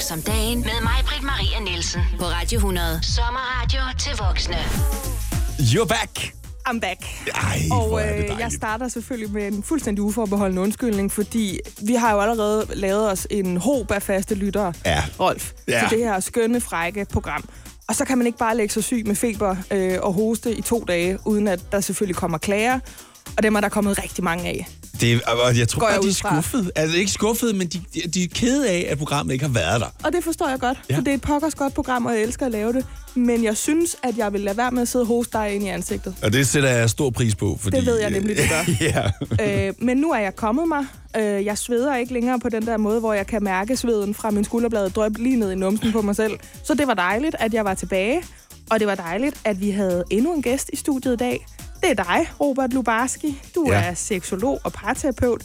Sex om dagen med mig, Britt Maria Nielsen. På Radio 100. Sommerradio til voksne. You're back. I'm back. Ej, hvor Og er det øh, jeg starter selvfølgelig med en fuldstændig uforbeholden undskyldning, fordi vi har jo allerede lavet os en håb af faste lyttere, Ja. Rolf, Ja. til det her skønne, frække program. Og så kan man ikke bare lægge sig syg med feber øh, og hoste i to dage, uden at der selvfølgelig kommer klager. Og dem er der kommet rigtig mange af. Det, og jeg tror Går bare, jeg de er ud fra. skuffede. Altså ikke skuffede, men de, de, de er kede af, at programmet ikke har været der. Og det forstår jeg godt, Ja. ja. for det er et pokkers godt program, og jeg elsker at lave det. Men jeg synes, at jeg vil lade være med at sidde og hoste dig ind i ansigtet. Og det sætter jeg stor pris på, fordi... Det ved jeg nemlig, du gør. ja. øh, men nu er jeg kommet mig. Øh, jeg sveder ikke længere på den der måde, hvor jeg kan mærke sveden fra min skulderblad drøb lige ned i numsen på mig selv. Så det var dejligt, at jeg var tilbage. Og det var dejligt, at vi havde endnu en gæst i studiet i dag. Det er dig, Robert Lubarski. Du Ja. er seksolog og parterapeut.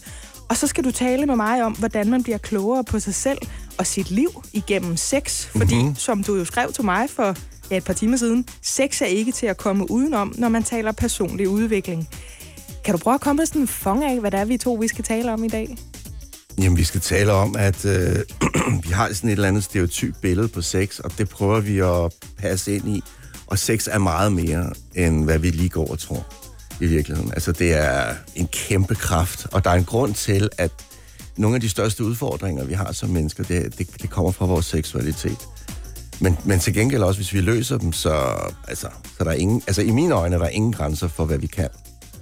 Og så skal du tale med mig om, hvordan man bliver klogere på sig selv og sit liv igennem sex. Fordi, mm-hmm. som du jo skrev til mig for ja, et par timer siden, sex er ikke til at komme udenom, når man taler personlig udvikling. Kan du prøve at komme med sådan en fong af, hvad det er, vi to vi skal tale om i dag? Jamen, vi skal tale om, at øh, vi har sådan et eller andet stereotyp billede på sex, og det prøver vi at passe ind i. Og sex er meget mere, end hvad vi lige går og tror i virkeligheden. Altså, det er en kæmpe kraft, og der er en grund til, at nogle af de største udfordringer, vi har som mennesker, det, det, det kommer fra vores seksualitet. Men, men til gengæld også, hvis vi løser dem, så, altså, så er der ingen, altså i mine øjne er der ingen grænser for, hvad vi kan.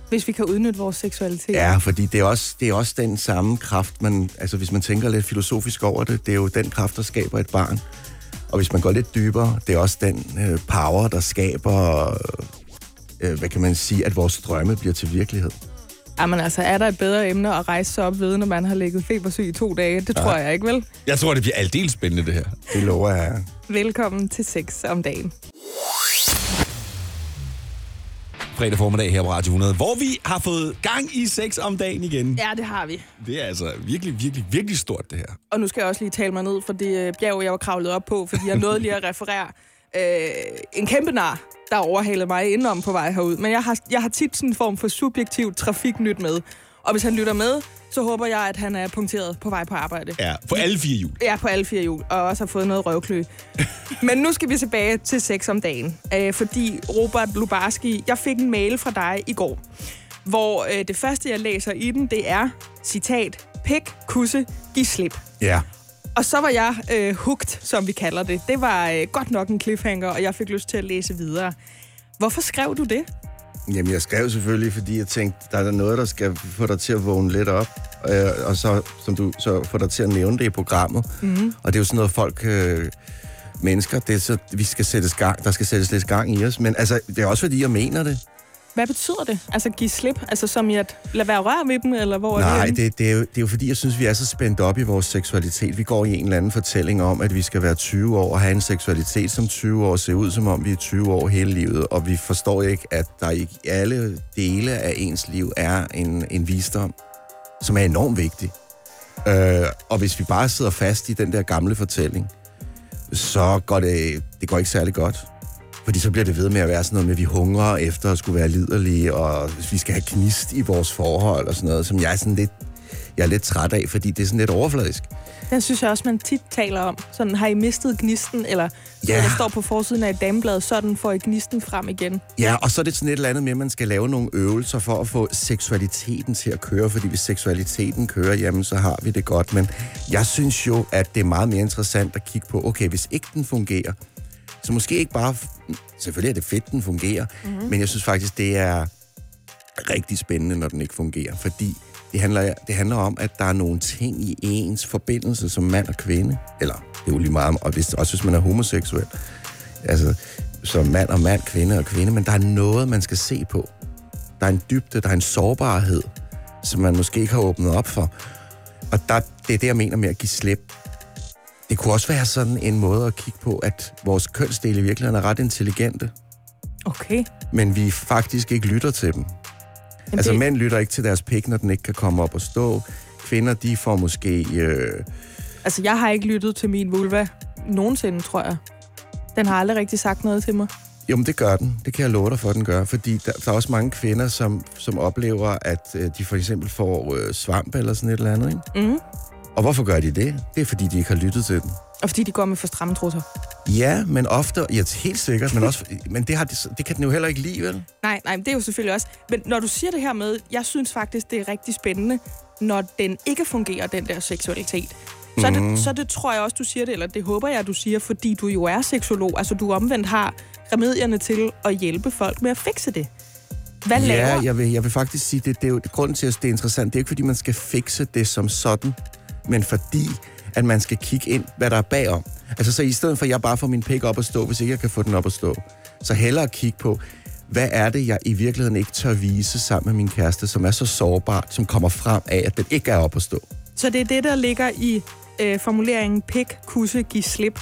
Hvis vi kan udnytte vores seksualitet. Ja, fordi det er, også, det er også den samme kraft, man, altså hvis man tænker lidt filosofisk over det, det er jo den kraft, der skaber et barn. Og hvis man går lidt dybere, det er også den øh, power, der skaber, øh, hvad kan man sige, at vores drømme bliver til virkelighed. Jamen altså, er der et bedre emne at rejse sig op ved, når man har ligget febersyg i to dage? Det tror jeg ikke, vel? Jeg tror, det bliver aldeles spændende, det her. Det lover jeg. Velkommen til Sex om dagen. Fredag formiddag her på Radio 100, hvor vi har fået gang i sex om dagen igen. Ja, det har vi. Det er altså virkelig, virkelig, virkelig stort, det her. Og nu skal jeg også lige tale mig ned for det øh, bjerg, jeg var kravlet op på, fordi jeg nåede lige at referere øh, en kæmpe nar, der overhalede mig indenom på vej herud. Men jeg har, jeg har tit sådan en form for subjektiv trafiknyt med. Og hvis han lytter med, så håber jeg, at han er punkteret på vej på arbejde. Ja, på alle fire hjul. Ja, på alle fire hjul, og også har fået noget røvklø. Men nu skal vi tilbage til sex om dagen. Øh, fordi Robert Lubarski, jeg fik en mail fra dig i går, hvor øh, det første, jeg læser i den, det er, citat, pæk, kusse, giv slip. Ja. Og så var jeg øh, hooked, som vi kalder det. Det var øh, godt nok en cliffhanger, og jeg fik lyst til at læse videre. Hvorfor skrev du det? Jamen, jeg skrev selvfølgelig, fordi jeg tænkte, der er noget, der skal få dig til at vågne lidt op, øh, og så, som du, så få dig til at nævne det i programmet. Mm. Og det er jo sådan noget, folk... Øh, mennesker, det er så, vi skal sættes gang, der skal sættes lidt gang i os. Men altså, det er også fordi, jeg mener det. Hvad betyder det? Altså give slip? Altså som i at lade være rør ved dem, eller hvor er Nej, det? det, det, er jo, det er jo fordi, jeg synes, vi er så spændt op i vores seksualitet. Vi går i en eller anden fortælling om, at vi skal være 20 år og have en seksualitet som 20 år, se ud som om vi er 20 år hele livet, og vi forstår ikke, at der i alle dele af ens liv er en, en visdom, som er enormt vigtig. Øh, og hvis vi bare sidder fast i den der gamle fortælling, så går det, det går ikke særlig godt. Fordi så bliver det ved med at være sådan noget med, at vi hungrer efter at skulle være liderlige, og hvis vi skal have knist i vores forhold og sådan noget, som jeg er sådan lidt, jeg er lidt træt af, fordi det er sådan lidt overfladisk. Den synes jeg også, man tit taler om. Sådan, har I mistet gnisten? Eller ja. der står på forsiden af et dameblad, sådan får I gnisten frem igen. Ja, og så er det sådan et eller andet med, at man skal lave nogle øvelser for at få seksualiteten til at køre, fordi hvis seksualiteten kører, jamen så har vi det godt. Men jeg synes jo, at det er meget mere interessant at kigge på, okay, hvis ikke den fungerer, så måske ikke bare, selvfølgelig er det fedt, den fungerer, mm-hmm. men jeg synes faktisk, det er rigtig spændende, når den ikke fungerer, fordi det handler, det handler om, at der er nogle ting i ens forbindelse som mand og kvinde, eller det er jo lige meget, om- og hvis, også hvis man er homoseksuel, altså som mand og mand, kvinde og kvinde, men der er noget, man skal se på. Der er en dybde, der er en sårbarhed, som man måske ikke har åbnet op for. Og der, det er det, jeg mener med at give slip. Det kunne også være sådan en måde at kigge på, at vores kønsdele i virkeligheden er ret intelligente, Okay. men vi faktisk ikke lytter til dem. Jamen, Altså det, mænd lytter ikke til deres pik, når den ikke kan komme op og stå. Kvinder, de får måske... Øh, altså, jeg har ikke lyttet til min vulva nogensinde, tror jeg. Den har aldrig rigtig sagt noget til mig. Jo, men det gør den. Det kan jeg love dig for, at den gør. Fordi der, der er også mange kvinder, som, som oplever, at øh, de for eksempel får øh, svamp eller sådan et eller andet. Ikke? Mm. Og hvorfor gør de det? Det er, fordi de ikke har lyttet til den. Og fordi de går med for stramme trusser. Ja, men ofte, ja, helt sikkert, men, også, men det, har, det, det kan den jo heller ikke lide, vel? Nej, nej, det er jo selvfølgelig også. Men når du siger det her med, jeg synes faktisk, det er rigtig spændende, når den ikke fungerer, den der seksualitet. Så, mm. det, så det tror jeg også, du siger det, eller det håber jeg, du siger, fordi du jo er seksolog. Altså, du omvendt har remedierne til at hjælpe folk med at fikse det. Hvad ja, laver? jeg vil, jeg vil faktisk sige, det, det er jo grunden til, at det er interessant. Det er ikke, fordi man skal fikse det som sådan, men fordi, at man skal kigge ind, hvad der er bagom. Altså, så i stedet for, at jeg bare får min pik op at stå, hvis ikke jeg kan få den op at stå, så hellere kigge på, hvad er det, jeg i virkeligheden ikke tør vise sammen med min kæreste, som er så sårbart, som kommer frem af, at den ikke er op at stå. Så det er det, der ligger i øh, formuleringen pik, kusse, giv slip.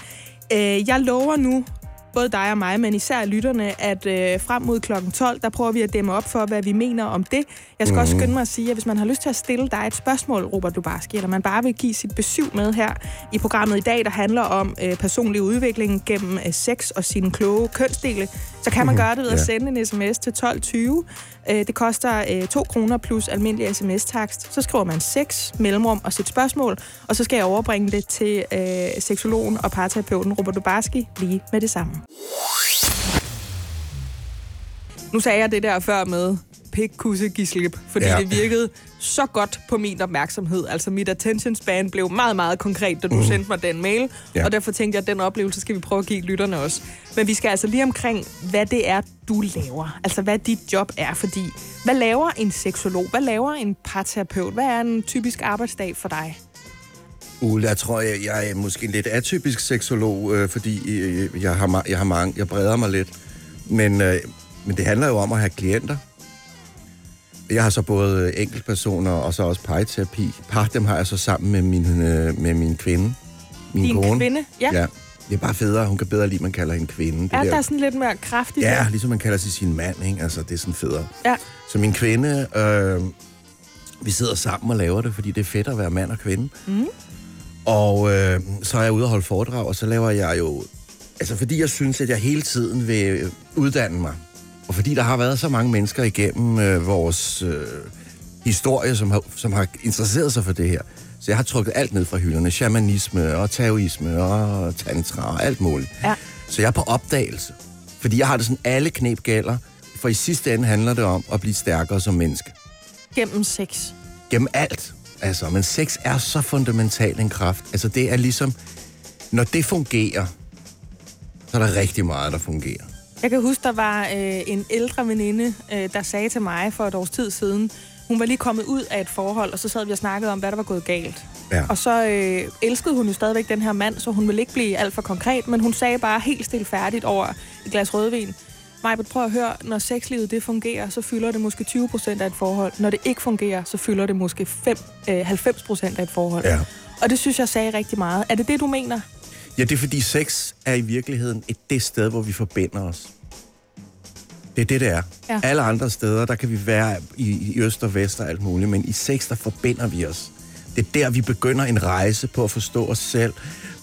Øh, jeg lover nu, både dig og mig, men især lytterne, at øh, frem mod kl. 12, der prøver vi at dæmme op for, hvad vi mener om det. Jeg skal mm. også skynde mig at sige, at hvis man har lyst til at stille dig et spørgsmål, Robert Dubarski, eller man bare vil give sit besøg med her i programmet i dag, der handler om øh, personlig udvikling gennem øh, sex og sine kloge kønsdele, så kan man gøre det ved at Ja. sende en sms til 1220. Øh, det koster øh, 2 kroner plus almindelig sms-takst. Så skriver man sex, mellemrum og sit spørgsmål, og så skal jeg overbringe det til øh, seksologen og parterapeuten Robert Dubarski lige med det samme. Nu sagde jeg det der før med pik, kusse, giv slip, fordi ja. Det virkede så godt på min opmærksomhed. Altså mit attention span blev meget, meget konkret, da du mm. sendte mig den mail, ja. Og derfor tænkte jeg, at den oplevelse skal vi prøve at give lytterne også. Men vi skal altså lige omkring, hvad det er, du laver. Altså hvad dit job er, fordi hvad laver en seksolog? Hvad laver en parterapeut? Hvad er en typisk arbejdsdag for dig? Ulle, jeg tror, jeg, jeg er måske en lidt atypisk seksolog, øh, fordi øh, jeg, har, jeg har mange, jeg breder mig lidt. Men, øh, men det handler jo om at have klienter. Jeg har så både enkeltpersoner og så også parterapi. Par, dem har jeg så sammen med min, øh, med min kvinde. Min Din kone. kvinde? Ja. ja. Det er bare federe. Hun kan bedre lide, man kalder hende kvinde. Det Er der er sådan lidt mere kraftigt? Ja, der? ligesom man kalder sig sin mand, ikke? Altså, det er sådan federe. ja. Så min kvinde, øh, vi sidder sammen og laver det, fordi det er fedt at være mand og kvinde. Mm. Og øh, så er jeg ude og holde foredrag, og så laver jeg jo... Altså, fordi jeg synes, at jeg hele tiden vil uddanne mig. Og fordi der har været så mange mennesker igennem øh, vores øh, historie, som har, som har interesseret sig for det her. Så jeg har trukket alt ned fra hylderne. Shamanisme og taoisme og tantra og alt muligt. Ja. Så jeg er på opdagelse. Fordi jeg har det sådan, alle knep gælder. For i sidste ende handler det om at blive stærkere som menneske. Gennem sex. Gennem alt. Altså, men sex er så fundamental en kraft. Altså, det er ligesom... Når det fungerer, så er der rigtig meget, der fungerer. Jeg kan huske, der var øh, en ældre veninde, øh, der sagde til mig for et års tid siden, hun var lige kommet ud af et forhold, og så sad vi og snakkede om, hvad der var gået galt. Ja. Og så øh, elskede hun jo stadigvæk den her mand, så hun ville ikke blive alt for konkret, men hun sagde bare helt stilfærdigt over et glas rødvin, Majbert, prøv at høre, når sexlivet det fungerer, så fylder det måske 20 procent af et forhold. Når det ikke fungerer, så fylder det måske 5, øh, 90 procent af et forhold. Ja. Og det synes jeg sagde rigtig meget. Er det det, du mener? Ja, det er fordi sex er i virkeligheden et det sted, hvor vi forbinder os. Det er det, det er. Ja. Alle andre steder, der kan vi være i, i øst og vest og alt muligt, men i sex, der forbinder vi os. Det er der, vi begynder en rejse på at forstå os selv,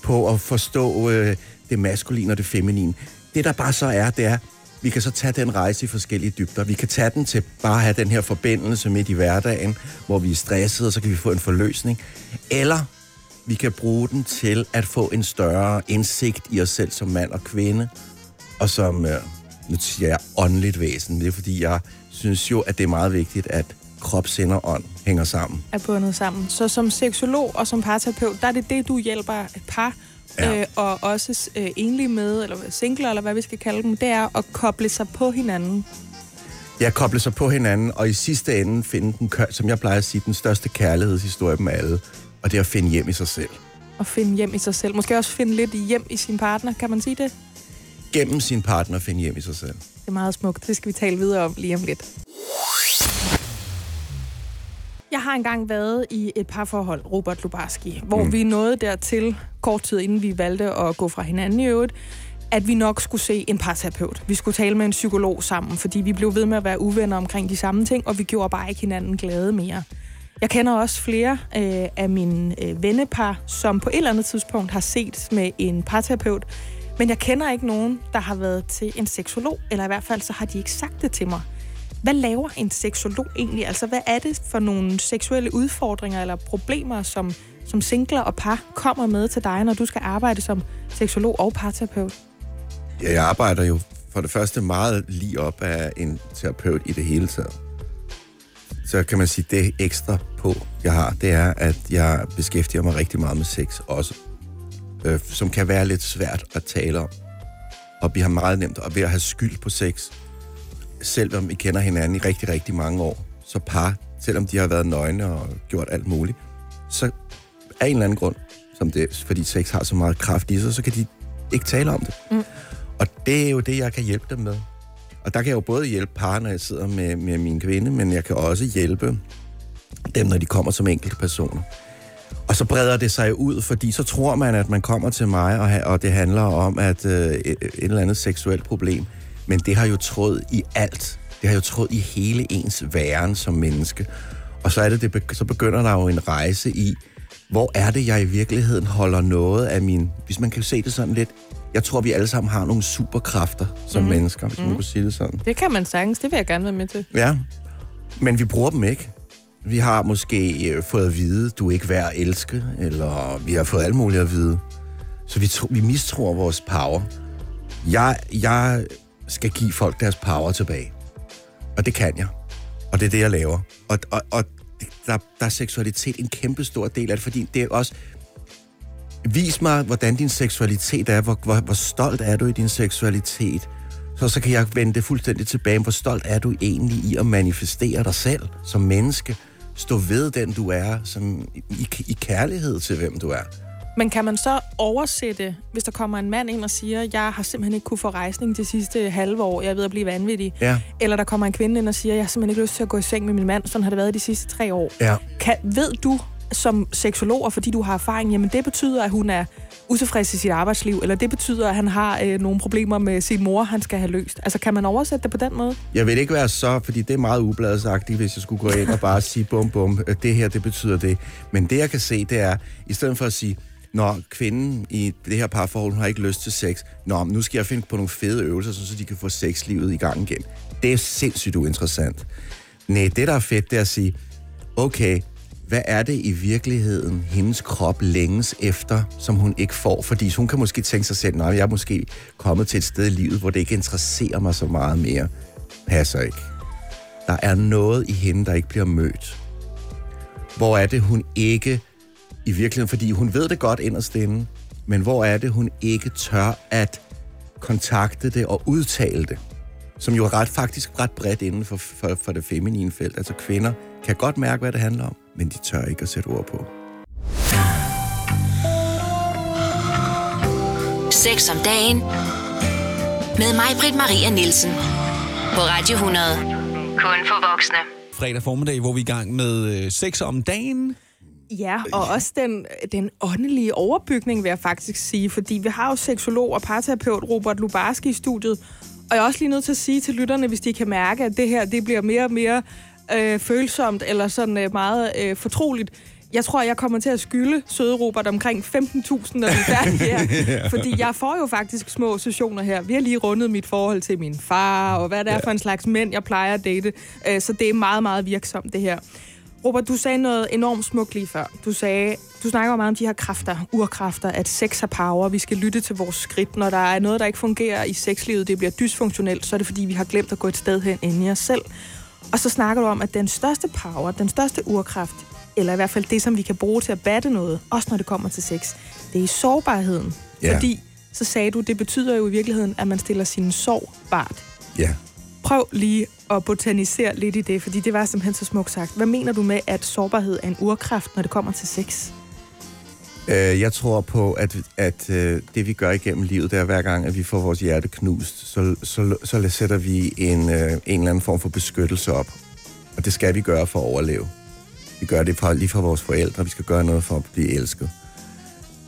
på at forstå øh, det maskuline og det feminine. Det, der bare så er, det er, vi kan så tage den rejse i forskellige dybder. Vi kan tage den til bare at have den her forbindelse midt i hverdagen, hvor vi er stressede, og så kan vi få en forløsning. Eller vi kan bruge den til at få en større indsigt i os selv som mand og kvinde, og som, øh, nu siger jeg, åndeligt væsen. Det er fordi, jeg synes jo, at det er meget vigtigt, at krop, sind og ånd hænger sammen. er bundet sammen. Så som seksolog og som parterapeut, der er det det, du hjælper et par, Ja. ja. øh, og også øh, enlige med, eller singler, eller hvad vi skal kalde dem, det er at koble sig på hinanden. Jeg kobler sig på hinanden, og i sidste ende finde den, som jeg plejer at sige, den største kærlighedshistorie dem alle, og det er at finde hjem i sig selv. Og finde hjem i sig selv. Måske også finde lidt hjem i sin partner, kan man sige det? Gennem sin partner finde hjem i sig selv. Det er meget smukt. Det skal vi tale videre om lige om lidt. Jeg har engang været i et parforhold, Robert Lubarski, hvor mm. vi nåede dertil, kort tid inden vi valgte at gå fra hinanden i øvrigt, at vi nok skulle se en parterapeut. Vi skulle tale med en psykolog sammen, fordi vi blev ved med at være uvenner omkring de samme ting, og vi gjorde bare ikke hinanden glade mere. Jeg kender også flere øh, af mine øh, vennepar, som på et eller andet tidspunkt har set med en parterapeut, men jeg kender ikke nogen, der har været til en seksolog, eller i hvert fald så har de ikke sagt det til mig. hvad laver en seksolog egentlig? Altså, hvad er det for nogle seksuelle udfordringer eller problemer, som, som singler og par kommer med til dig, når du skal arbejde som seksolog og parterapeut? Ja, jeg arbejder jo for det første meget lige op af en terapeut i det hele taget. Så kan man sige, det ekstra på, jeg har, det er, at jeg beskæftiger mig rigtig meget med sex også. Øh, som kan være lidt svært at tale om. Og vi har meget nemt at ved at have skyld på sex. Selvom vi kender hinanden i rigtig, rigtig mange år. Så par, selvom de har været nøgne og gjort alt muligt, så af en eller anden grund, som det, fordi sex har så meget kraft i sig, så kan de ikke tale om det. Mm. Og det er jo det, jeg kan hjælpe dem med. Og der kan jeg jo både hjælpe par, når jeg sidder med, med min kvinde, men jeg kan også hjælpe dem, når de kommer som enkelte personer. Og så breder det sig ud, fordi så tror man, at man kommer til mig, og, ha- og det handler om at øh, et, et eller andet seksuelt problem. Men det har jo tråd i alt. Det har jo tråd i hele ens væren som menneske. Og så, er det, det be- så begynder der jo en rejse i, hvor er det, jeg i virkeligheden holder noget af min... Hvis man kan se det sådan lidt... Jeg tror, vi alle sammen har nogle superkræfter som mm-hmm. mennesker, hvis mm-hmm. man kunne sige det sådan. Det kan man sagtens. Det vil jeg gerne være med til. Ja, men vi bruger dem ikke. Vi har måske øh, fået at vide, du er ikke værd at elske, eller vi har fået alt muligt at vide. Så vi, tro, vi mistror vores power. Jeg, jeg skal give folk deres power tilbage. Og det kan jeg. Og det er det, jeg laver. Og, og, og der, der er seksualitet en kæmpe stor del af det, fordi det er også... Vis mig, hvordan din seksualitet er. Hvor, hvor, hvor stolt er du i din seksualitet? Så, så kan jeg vende det fuldstændig tilbage. Hvor stolt er du egentlig i at manifestere dig selv som menneske? Stå ved den, du er, som i, i kærlighed til, hvem du er. Men kan man så oversætte, hvis der kommer en mand ind og siger, jeg har simpelthen ikke kunne få rejsning de sidste halve år, jeg er ved at blive vanvittig. Ja. Eller der kommer en kvinde ind og siger, jeg har simpelthen ikke lyst til at gå i seng med min mand, sådan har det været de sidste tre år. Ja. Kan, ved du som seksolog, og fordi du har erfaring, jamen det betyder, at hun er utilfreds i sit arbejdsliv, eller det betyder, at han har øh, nogle problemer med sin mor, han skal have løst. Altså kan man oversætte det på den måde? Jeg vil ikke være så, fordi det er meget ubladsagtigt, hvis jeg skulle gå ind og bare sige, bum, bum, øh, det her, det betyder det. Men det, jeg kan se, det er, i stedet for at sige, når kvinden i det her parforhold hun har ikke lyst til sex, nå, nu skal jeg finde på nogle fede øvelser, så de kan få sexlivet i gang igen. Det er sindssygt uinteressant. Nej, det, der er fedt, det er at sige, okay, hvad er det i virkeligheden, hendes krop længes efter, som hun ikke får? Fordi hun kan måske tænke sig selv, nej, jeg er måske kommet til et sted i livet, hvor det ikke interesserer mig så meget mere. Passer ikke. Der er noget i hende, der ikke bliver mødt. Hvor er det, hun ikke i virkeligheden, fordi hun ved det godt inderst inde, men hvor er det, hun ikke tør at kontakte det og udtale det? Som jo er ret, faktisk ret bredt inden for, for, for det feminine felt. Altså kvinder kan godt mærke, hvad det handler om, men de tør ikke at sætte ord på. Sex om dagen. Med mig, Britt Maria Nielsen. På Radio 100. Kun for voksne. Fredag formiddag, hvor vi er i gang med øh, sex om dagen. Ja, og også den, den åndelige overbygning, vil jeg faktisk sige, fordi vi har jo seksolog og parterapeut Robert Lubarski i studiet, og jeg er også lige nødt til at sige til lytterne, hvis de kan mærke, at det her det bliver mere og mere øh, følsomt, eller sådan øh, meget øh, fortroligt. Jeg tror, jeg kommer til at skylde søde Robert omkring 15.000, når vi er færdige her. Fordi jeg får jo faktisk små sessioner her. Vi har lige rundet mit forhold til min far, og hvad det er for en slags mænd, jeg plejer at date. Øh, så det er meget, meget virksomt, det her. Robert, du sagde noget enormt smukt lige før. Du sagde, du snakker meget om de her kræfter, urkræfter, at sex har power. Vi skal lytte til vores skridt. Når der er noget, der ikke fungerer i sexlivet, det bliver dysfunktionelt, så er det fordi, vi har glemt at gå et sted hen inde i os selv. Og så snakker du om, at den største power, den største urkraft, eller i hvert fald det, som vi kan bruge til at batte noget, også når det kommer til sex, det er sårbarheden. Ja. Fordi, så sagde du, det betyder jo i virkeligheden, at man stiller sin sorg bart. Ja. Prøv lige at botanisere lidt i det, fordi det var simpelthen så smukt sagt. Hvad mener du med, at sårbarhed er en urkraft, når det kommer til sex? Øh, jeg tror på, at, at øh, det vi gør igennem livet, det er hver gang, at vi får vores hjerte knust, så, så, så sætter vi en, øh, en eller anden form for beskyttelse op. Og det skal vi gøre for at overleve. Vi gør det fra, lige fra vores forældre, vi skal gøre noget for at blive elsket.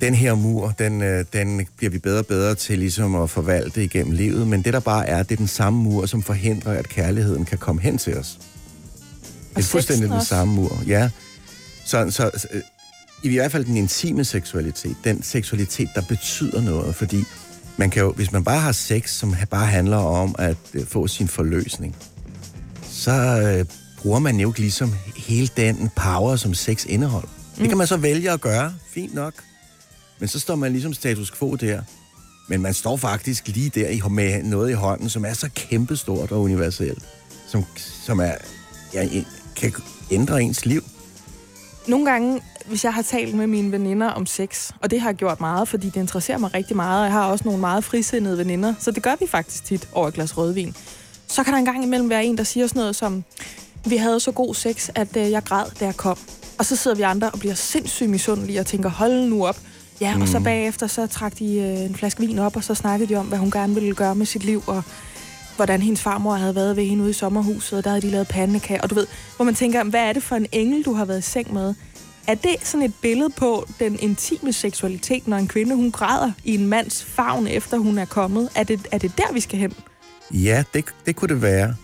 Den her mur, den, øh, den bliver vi bedre og bedre til ligesom at forvalte igennem livet, men det der bare er, det er den samme mur, som forhindrer, at kærligheden kan komme hen til os. Det er fuldstændig den samme mur, ja. Så, så øh, i hvert fald den intime seksualitet, den seksualitet, der betyder noget, fordi man kan jo, hvis man bare har sex, som bare handler om at øh, få sin forløsning, så øh, bruger man jo ikke ligesom hele den power, som sex indeholder. Mm. Det kan man så vælge at gøre, fint nok. Men så står man ligesom status quo der. Men man står faktisk lige der i- med noget i hånden, som er så kæmpestort og universelt. Som, som er, ja, kan ændre ens liv. Nogle gange, hvis jeg har talt med mine veninder om sex, og det har jeg gjort meget, fordi det interesserer mig rigtig meget, og jeg har også nogle meget frisindede veninder, så det gør vi faktisk tit over et glas rødvin. Så kan der en gang imellem være en, der siger sådan noget som, vi havde så god sex, at øh, jeg græd, da jeg kom. Og så sidder vi andre og bliver sindssygt misundelige og tænker, hold nu op. Ja, og så bagefter så trak de øh, en flaske vin op, og så snakkede de om, hvad hun gerne ville gøre med sit liv, og hvordan hendes farmor havde været ved hende ude i sommerhuset, og der havde de lavet pandekager, og du ved, hvor man tænker, hvad er det for en engel, du har været i seng med? Er det sådan et billede på den intime seksualitet, når en kvinde, hun græder i en mands favn, efter hun er kommet? Er det, er det der, vi skal hen? Ja, det, det kunne det være.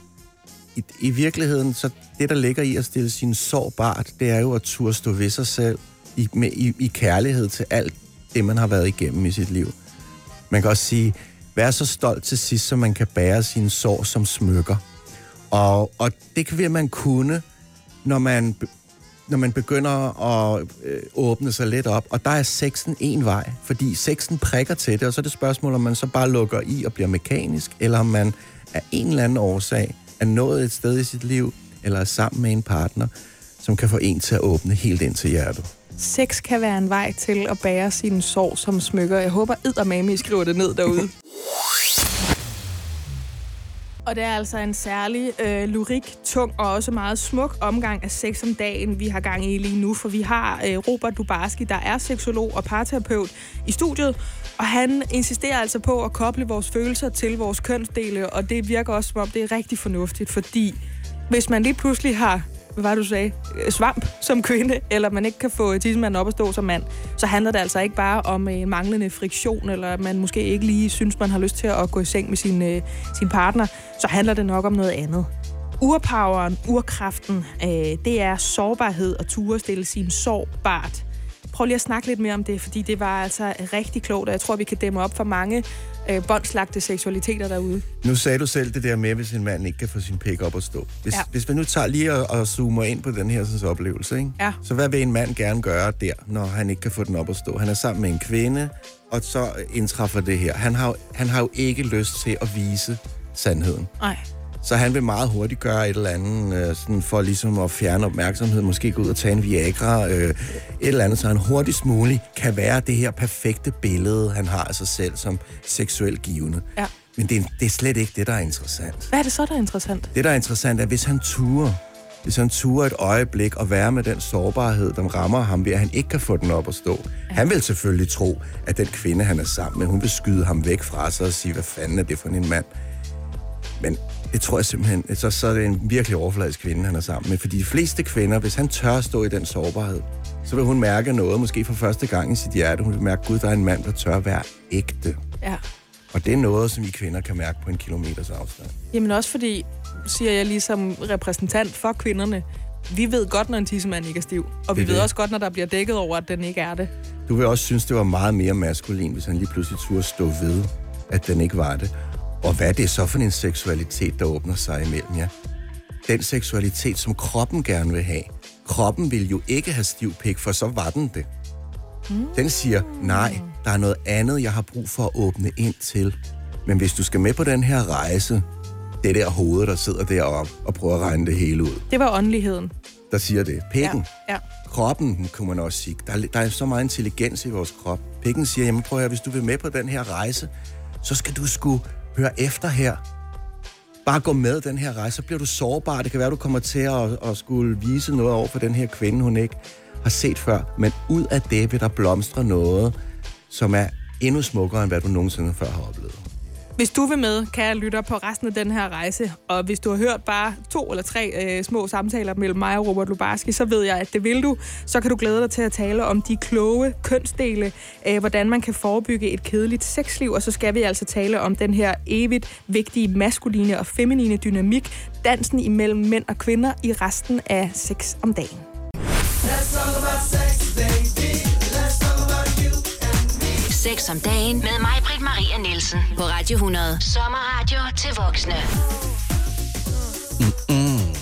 I, I virkeligheden, så det, der ligger i at stille sin sorg bart, det er jo at turde stå ved sig selv i, med, i, i kærlighed til alt det, man har været igennem i sit liv. Man kan også sige, vær så stolt til sidst, så man kan bære sine sår som smykker. Og, og det kan man kunne, når man, når man begynder at øh, åbne sig lidt op. Og der er sexen en vej, fordi sexen prikker til det, og så er det spørgsmål, om man så bare lukker i og bliver mekanisk, eller om man af en eller anden årsag er nået et sted i sit liv, eller er sammen med en partner, som kan få en til at åbne helt ind til hjertet. Sex kan være en vej til at bære sin sorg som smykker. Jeg håber, eddermame, I skriver det ned derude. Og det er altså en særlig øh, lurik, tung og også meget smuk omgang af sex om dagen, vi har gang i lige nu. For vi har øh, Robert Dubarski, der er seksolog og parterapeut i studiet. Og han insisterer altså på at koble vores følelser til vores kønsdele. Og det virker også som om, det er rigtig fornuftigt, fordi hvis man lige pludselig har hvad var det, du sagde, øh, svamp som kvinde, eller man ikke kan få tissemanden op at stå som mand, så handler det altså ikke bare om øh, en manglende friktion, eller at man måske ikke lige synes, man har lyst til at gå i seng med sin, øh, sin partner, så handler det nok om noget andet. Urpoweren, urkraften, øh, det er sårbarhed og ture stille sin sårbart. Prøv lige at snakke lidt mere om det, fordi det var altså rigtig klogt, og jeg tror, vi kan dæmme op for mange øh, båndslagte seksualiteter derude. Nu sagde du selv det der med, hvis en mand ikke kan få sin pik op at stå. Hvis, Ja. hvis man nu tager lige og, og zoomer ind på den her sådan, oplevelse, ikke? Ja. så hvad vil en mand gerne gøre der, når han ikke kan få den op at stå? Han er sammen med en kvinde, og så indtræffer det her. Han har, han har jo ikke lyst til at vise sandheden. Nej. Så han vil meget hurtigt gøre et eller andet, øh, sådan for ligesom at fjerne opmærksomhed, måske gå ud og tage en Viagra, øh, et eller andet, så han hurtigst muligt kan være det her perfekte billede, han har af sig selv som seksuelt givende. Ja. Men det er, det er slet ikke det, der er interessant. Hvad er det så, der er interessant? Det, der er interessant, er, hvis han turer, hvis han turer et øjeblik og være med den sårbarhed, der rammer ham ved, at han ikke kan få den op at stå. Ja. Han vil selvfølgelig tro, at den kvinde, han er sammen med, hun vil skyde ham væk fra sig og sige, hvad fanden er det for en mand? Men det tror jeg simpelthen, så, så er det en virkelig overfladisk kvinde, han er sammen med. Fordi de fleste kvinder, hvis han tør stå i den sårbarhed, så vil hun mærke noget, måske for første gang i sit hjerte. Hun vil mærke, gud, der er en mand, der tør være ægte. Ja. Og det er noget, som vi kvinder kan mærke på en kilometers afstand. Jamen også fordi, siger jeg lige som repræsentant for kvinderne, vi ved godt, når en tissemand ikke er stiv. Og vi Det ved det. også godt, når der bliver dækket over, at den ikke er det. Du vil også synes, det var meget mere maskulin, hvis han lige pludselig turde stå ved, at den ikke var det. Og hvad er det så for en seksualitet, der åbner sig imellem jer? Den seksualitet, som kroppen gerne vil have. Kroppen vil jo ikke have stiv pik, for så var den det. Den siger, nej, der er noget andet, jeg har brug for at åbne ind til. Men hvis du skal med på den her rejse, det der hoved, der sidder deroppe og prøver at regne det hele ud, Det var åndeligheden. der siger det. Pikken, Ja. kroppen, kunne man også sige. Der er, der er så meget intelligens i vores krop. Pikken siger, jamen prøv at høre, hvis du vil med på den her rejse, så skal du sgu hør efter her. Bare gå med den her rejse, så bliver du sårbar. Det kan være, du kommer til at, at skulle vise noget over for den her kvinde, hun ikke har set før. Men ud af det vil der blomstre noget, som er endnu smukkere, end hvad du nogensinde før har oplevet. Hvis du vil med, kan jeg lytte på resten af den her rejse. Og hvis du har hørt bare to eller tre øh, små samtaler mellem mig og Robert Lubarski, så ved jeg, at det vil du. Så kan du glæde dig til at tale om de kloge kønsdele, øh, hvordan man kan forebygge et kedeligt sexliv. Og så skal vi altså tale om den her evigt vigtige maskuline og feminine dynamik, dansen imellem mænd og kvinder i resten af sex om dagen. Sex om dagen med mig, Britt Maria Nielsen. På Radio 100. Sommerradio til voksne.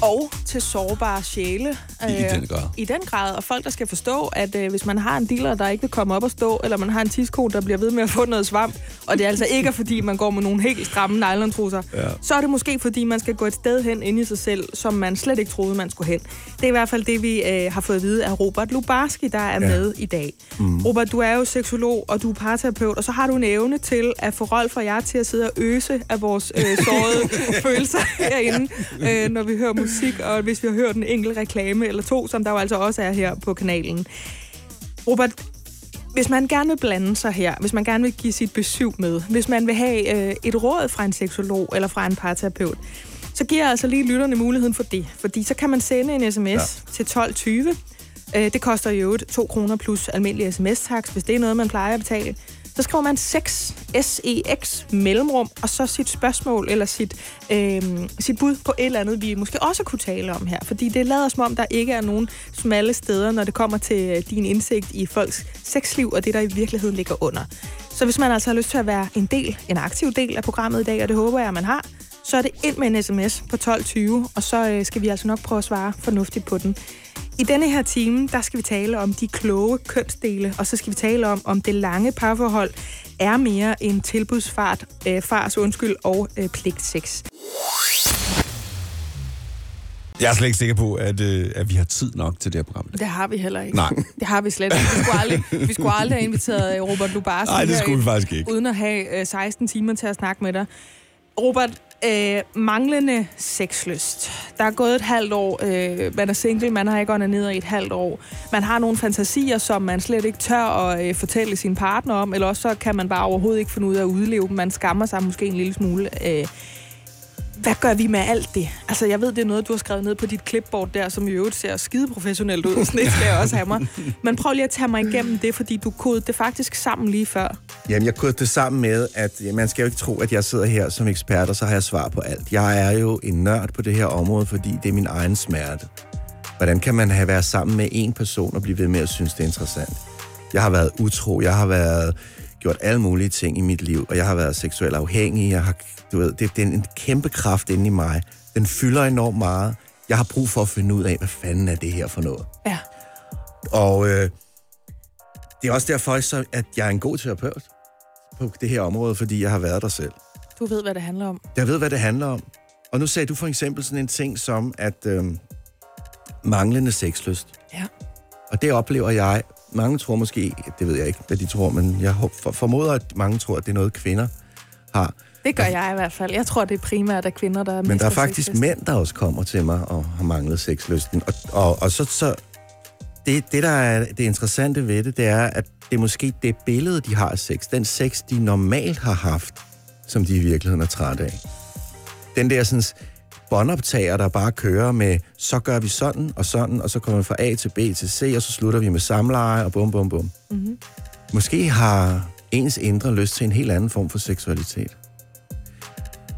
Og til sårbare sjæle. I den grad. I den grad. Og folk, der skal forstå, at øh, hvis man har en dealer, der ikke vil komme op og stå, eller man har en tisko, der bliver ved med at få noget svamp, og det er altså ikke fordi, man går med nogle helt stramme nylontrusser, ja. så er det måske fordi, man skal gå et sted hen ind i sig selv, som man slet ikke troede, man skulle hen. Det er i hvert fald det, vi øh, har fået at vide af Robert Lubarski, der er ja. med i dag. Mm. Robert, du er jo seksolog, og du er parterapeut, og så har du en evne til at få Rolf og jeg til at sidde og øse af vores øh, sårede følelser herinde, øh, når vi hører musik, og hvis vi har hørt en enkelt reklame eller to, som der jo altså også er her på kanalen. Robert, hvis man gerne vil blande sig her, hvis man gerne vil give sit besøg med, hvis man vil have øh, et råd fra en seksolog eller fra en parterapeut, så giver jeg altså lige lytterne muligheden for det. Fordi så kan man sende en sms ja. til 1220. Øh, det koster jo 2 kroner plus almindelig sms-tax, hvis det er noget, man plejer at betale. Så skriver man 6 SEX mellemrum, og så sit spørgsmål eller sit, øh, sit bud på et eller andet, vi måske også kunne tale om her. Fordi det lader som om, der ikke er nogen smalle steder, når det kommer til øh, din indsigt i folks sexliv, og det, der i virkeligheden ligger under. Så hvis man altså har lyst til at være en del, en aktiv del af programmet i dag, og det håber jeg, at man har, så er det ind med en sms på 1220, og så øh, skal vi altså nok prøve at svare fornuftigt på den. I denne her time, der skal vi tale om de kloge kønsdele, og så skal vi tale om, om det lange parforhold er mere en tilbudsfart, øh, fars undskyld og øh, pligtsex. Jeg er slet ikke sikker på, at, øh, at vi har tid nok til det her program. Det har vi heller ikke. Nej. Det har vi slet ikke. Vi skulle aldrig, vi skulle aldrig have inviteret øh, Robert Lubarski Nej, det skulle vi faktisk ikke. uden at have øh, 16 timer til at snakke med dig. Robert, øh, manglende sexlyst. Der er gået et halvt år. Øh, man er single, man har ikke ned i et halvt år. Man har nogle fantasier, som man slet ikke tør at øh, fortælle sin partner om, eller også så kan man bare overhovedet ikke finde ud af at udleve dem. Man skammer sig måske en lille smule. Øh, hvad gør vi med alt det? Altså, jeg ved, det er noget, du har skrevet ned på dit clipboard der, som i øvrigt ser skide professionelt ud. Sådan skal jeg også have mig. Men prøv lige at tage mig igennem det, fordi du kodede det faktisk sammen lige før. Jamen, jeg kodede det sammen med, at man skal jo ikke tro, at jeg sidder her som ekspert, og så har jeg svar på alt. Jeg er jo en nørd på det her område, fordi det er min egen smerte. Hvordan kan man have været sammen med en person og blive ved med at synes, det er interessant? Jeg har været utro, jeg har været gjort alle mulige ting i mit liv, og jeg har været seksuelt afhængig. Jeg har, du ved, det, det er en kæmpe kraft inde i mig. Den fylder enormt meget. Jeg har brug for at finde ud af, hvad fanden er det her for noget. Ja. Og øh, det er også derfor, så, at jeg er en god terapeut på det her område, fordi jeg har været der selv. Du ved, hvad det handler om. Jeg ved, hvad det handler om. Og nu sagde du for eksempel sådan en ting som, at øh, manglende sexlyst. Ja. Og det oplever jeg. Mange tror måske, det ved jeg ikke, hvad de tror, men jeg formoder, at mange tror, at det er noget, kvinder har. Det gør jeg i hvert fald. Jeg tror, det er primært af kvinder, der Men der er faktisk sexlysten. mænd, der også kommer til mig og har manglet sexlysten. Og, og, og så, så det, det, der er det interessante ved det, det er, at det er måske det billede, de har af sex, den sex, de normalt har haft, som de i virkeligheden er træt af. Den der sådan båndoptager, der bare kører med, så gør vi sådan og sådan, og så kommer vi fra A til B til C, og så slutter vi med samleje og bum, bum, bum. Mm-hmm. Måske har ens indre lyst til en helt anden form for seksualitet.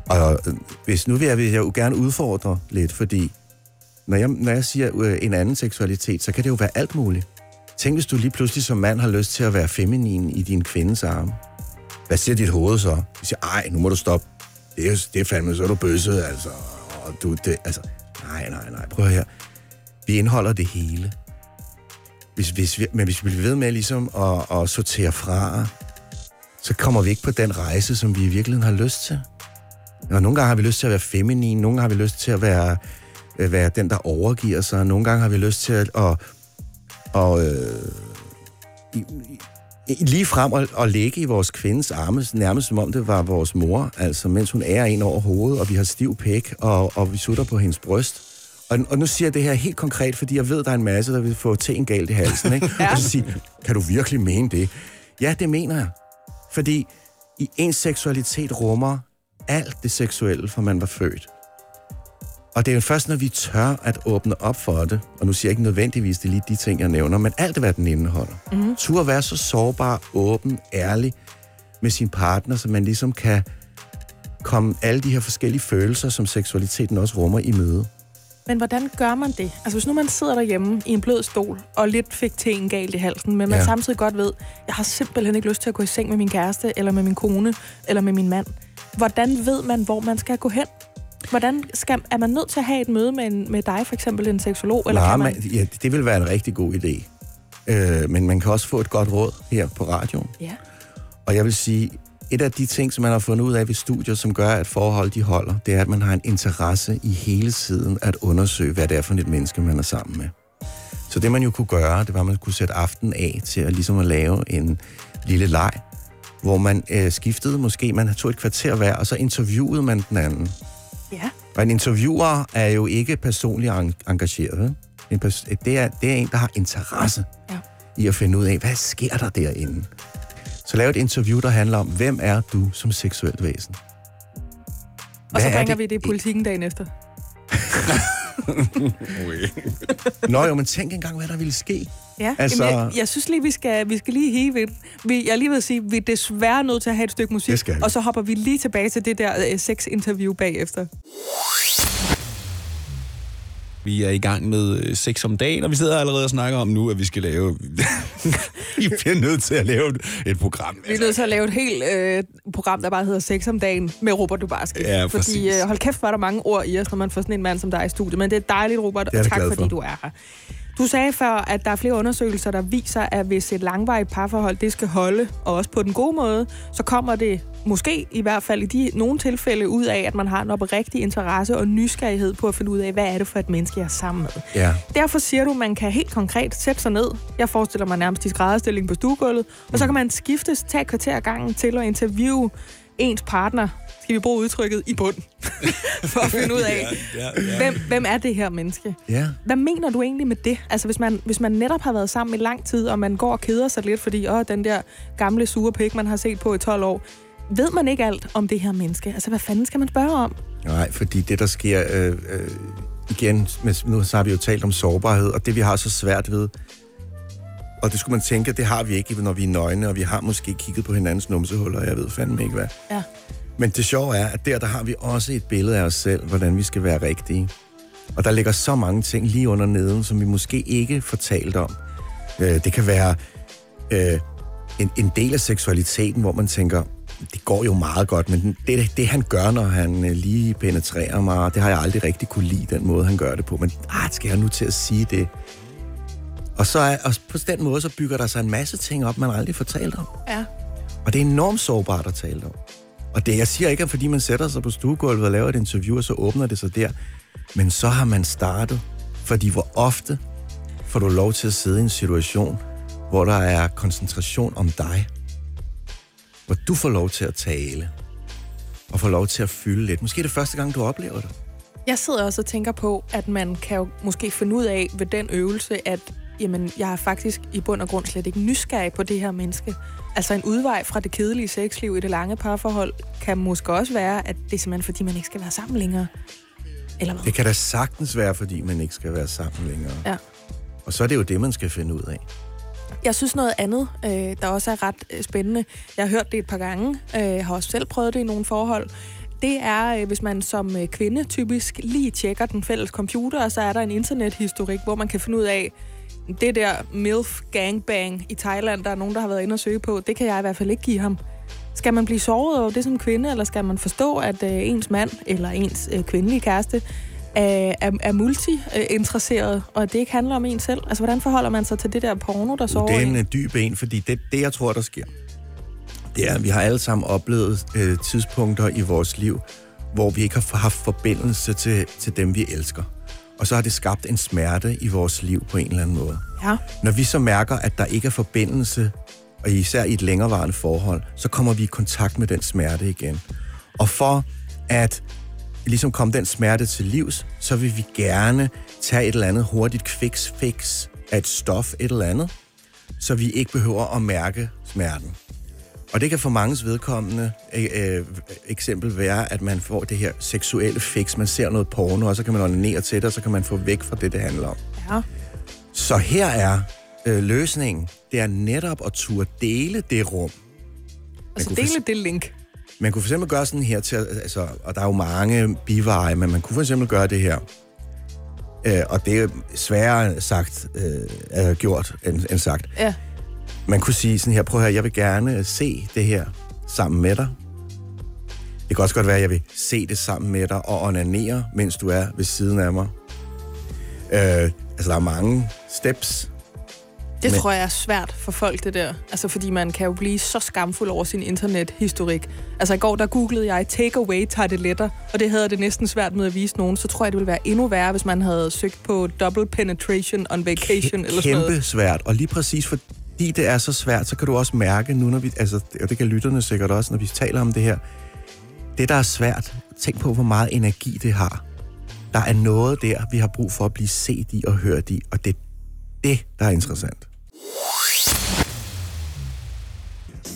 Og øh, hvis nu vil jeg, vil jeg jo gerne udfordre lidt, fordi når jeg, når jeg siger øh, en anden seksualitet, så kan det jo være alt muligt. Tænk, hvis du lige pludselig som mand har lyst til at være feminin i din kvindes arme. Hvad siger dit hoved så? Du siger, ej, nu må du stoppe. Det er, det er fandme, så er du bøsset, altså. Og du, det, altså. Nej, nej, nej, prøv her. Vi indeholder det hele. Hvis, hvis vi, men hvis vi bliver ved med ligesom at, at sortere fra, så kommer vi ikke på den rejse, som vi i virkeligheden har lyst til. Og nogle gange har vi lyst til at være feminin, nogle gange har vi lyst til at være, øh, være den, der overgiver sig, nogle gange har vi lyst til at, at, at øh, i, i, lige frem og, og ligge i vores kvindes arme, nærmest som om det var vores mor, altså mens hun er en over hovedet, og vi har stiv pæk, og, og vi sutter på hendes bryst. Og, og nu siger jeg det her helt konkret, fordi jeg ved, der er en masse, der vil få teen galt i halsen, ikke? ja. Og så sige, kan du virkelig mene det? Ja, det mener jeg. Fordi i ens seksualitet rummer alt det seksuelle, for man var født. Og det er jo først, når vi tør at åbne op for det, og nu siger jeg ikke nødvendigvis, det er lige de ting, jeg nævner, men alt, hvad den indeholder. Mm. Tur at være så sårbar, åben, ærlig med sin partner, så man ligesom kan komme alle de her forskellige følelser, som seksualiteten også rummer i møde. Men hvordan gør man det? Altså hvis nu man sidder derhjemme i en blød stol, og lidt fik teen galt i halsen, men man ja. samtidig godt ved, jeg har simpelthen ikke lyst til at gå i seng med min kæreste, eller med min kone, eller med min mand. Hvordan ved man, hvor man skal gå hen? hvordan skal, er man nødt til at have et møde med, en, med dig, for eksempel en seksolog? Eller Nej, kan man... man... ja, det vil være en rigtig god idé. Øh, men man kan også få et godt råd her på radioen. Ja. Og jeg vil sige, et af de ting, som man har fundet ud af ved studier, som gør, at forhold de holder, det er, at man har en interesse i hele tiden at undersøge, hvad det er for et menneske, man er sammen med. Så det, man jo kunne gøre, det var, at man kunne sætte aften af til at, ligesom at lave en lille leg, hvor man øh, skiftede måske, man tog et kvarter hver, og så interviewede man den anden. Ja. Og en interviewer er jo ikke personligt en- engageret. En pers- det, er, det er en, der har interesse Ja. i at finde ud af, hvad sker der derinde. Så lav et interview, der handler om, hvem er du som seksuelt væsen? Og så Hvad er bringer det- vi det i politikken dagen efter. Nå jo, men tænk engang, hvad der ville ske. Ja, Altså-. Jamen, jeg, jeg synes lige, vi skal, vi skal lige hive ind. Vi, jeg er lige ved at sige, vi er desværre nødt til at have et stykke musik, Det skal vi. og så hopper vi lige tilbage til det der øh, sex-interview bagefter. Vi er i gang med øh, sex om dagen, og vi sidder allerede og snakker om nu, at vi skal lave... vi bliver nødt til at lave et, et program. Vi er nødt til at lave et helt øh, program, der bare hedder Sex om dagen med Robert Dubarski. Ja, Fordi præcis. øh, hold kæft, er der mange ord i os, når man får sådan en mand som dig i studiet. Men det er dejligt, Robert, Det er og tak glad fordi for. du er her. Du sagde før, at der er flere undersøgelser, der viser, at hvis et langvarigt parforhold det skal holde, og også på den gode måde, så kommer det måske i hvert fald i de, nogle tilfælde ud af, at man har en oprigtig interesse og nysgerrighed på at finde ud af, hvad er det for et menneske, jeg er sammen med. Ja. Derfor siger du, at man kan helt konkret sætte sig ned. Jeg forestiller mig nærmest i skrædderstilling på stuegulvet. Og så kan man skiftes, tage kvarter gangen til at interviewe ens partner, skal vi bruge udtrykket, i bund. for at finde ud af, Ja, ja. hvem, hvem er det her menneske? Ja. Hvad mener du egentlig med det? Altså, hvis man, hvis man netop har været sammen i lang tid, og man går og keder sig lidt, fordi åh, den der gamle sure pik, man har set på i 12 år, ved man ikke alt om det her menneske? Altså, hvad fanden skal man spørge om? Nej, fordi det, der sker... Øh, øh, igen, med, nu så har vi jo talt om sårbarhed, og det, vi har så svært ved... Og det skulle man tænke, det har vi ikke, når vi er nøgne, og vi har måske kigget på hinandens numsehuller, og jeg ved fandme ikke hvad. Ja. Men det sjove er, at der, der har vi også et billede af os selv, hvordan vi skal være rigtige. Og der ligger så mange ting lige under neden, som vi måske ikke får talt om. Øh, det kan være øh, en, en del af seksualiteten, hvor man tænker, det går jo meget godt, men det, det han gør, når han øh, lige penetrerer mig, det har jeg aldrig rigtig kunne lide, den måde, han gør det på. Men ah, skal jeg nu til at sige det? Og, så er, og på den måde, så bygger der sig en masse ting op, man aldrig får talt om. Ja. Og det er enormt sårbart at tale om. Og det, jeg siger ikke, at fordi man sætter sig på stuegulvet og laver et interview, og så åbner det sig der. Men så har man startet. Fordi hvor ofte får du lov til at sidde i en situation, hvor der er koncentration om dig. Hvor du får lov til at tale. Og får lov til at fylde lidt. Måske er det første gang, du oplever det. Jeg sidder også og tænker på, at man kan jo måske finde ud af ved den øvelse, at jamen, jeg er faktisk i bund og grund slet ikke nysgerrig på det her menneske. Altså en udvej fra det kedelige sexliv i det lange parforhold kan måske også være, at det er simpelthen fordi, man ikke skal være sammen længere. Eller hvad? Det kan da sagtens være, fordi man ikke skal være sammen længere. Ja. Og så er det jo det, man skal finde ud af. Jeg synes noget andet, øh, der også er ret øh, spændende. Jeg har hørt det et par gange. Øh, jeg har også selv prøvet det i nogle forhold. Det er, øh, hvis man som øh, kvinde typisk lige tjekker den fælles computer, og så er der en internethistorik, hvor man kan finde ud af, det der MILF gangbang i Thailand, der er nogen, der har været inde og søge på, det kan jeg i hvert fald ikke give ham. Skal man blive såret over det som kvinde, eller skal man forstå, at øh, ens mand eller ens øh, kvindelige kæreste er, er, er multi-interesseret, og at det ikke handler om en selv? Altså, hvordan forholder man sig til det der porno, der sover Det er en? en øh, dyb en, fordi det, det, jeg tror, der sker, det er, at vi har alle sammen oplevet øh, tidspunkter i vores liv, hvor vi ikke har haft forbindelse til, til dem, vi elsker. Og så har det skabt en smerte i vores liv på en eller anden måde. Ja. Når vi så mærker, at der ikke er forbindelse, og især i et længerevarende forhold, så kommer vi i kontakt med den smerte igen. Og for at ligesom komme den smerte til livs, så vil vi gerne tage et eller andet hurtigt fix fix af et stof, et eller andet, så vi ikke behøver at mærke smerten. Og det kan for manges vedkommende øh, øh, eksempel være, at man får det her seksuelle fix. Man ser noget porno, og så kan man onanere til det, og så kan man få væk fra det, det handler om. ja. Så her er øh, løsningen. Det er netop at turde dele det rum. Altså, kunne dele det link. Man kunne for eksempel gøre sådan her til, altså, og der er jo mange biveje, men man kunne for eksempel gøre det her. Øh, og det er sværere sagt, øh, gjort end, end sagt. Ja. Man kunne sige sådan her, prøv her, jeg vil gerne se det her sammen med dig. Det kan også godt være, at jeg vil se det sammen med dig og onanere, mens du er ved siden af mig. Øh, altså, der er mange steps. Det Men- tror jeg er svært for folk, det der. Altså, fordi man kan jo blive så skamfuld over sin internethistorik. Altså, i går der googlede jeg takeaway tarteletter, og det havde det næsten svært med at vise nogen. Så tror jeg, det ville være endnu værre, hvis man havde søgt på double penetration on vacation eller sådan noget. Kæmpe svært. Og lige præcis fordi det er så svært, så kan du også mærke nu, når vi, altså, og det kan lytterne sikkert også, når vi taler om det her. Det, der er svært, tænk på, hvor meget energi det har. Der er noget der, vi har brug for at blive set i og hørt i, og det er det, der er interessant.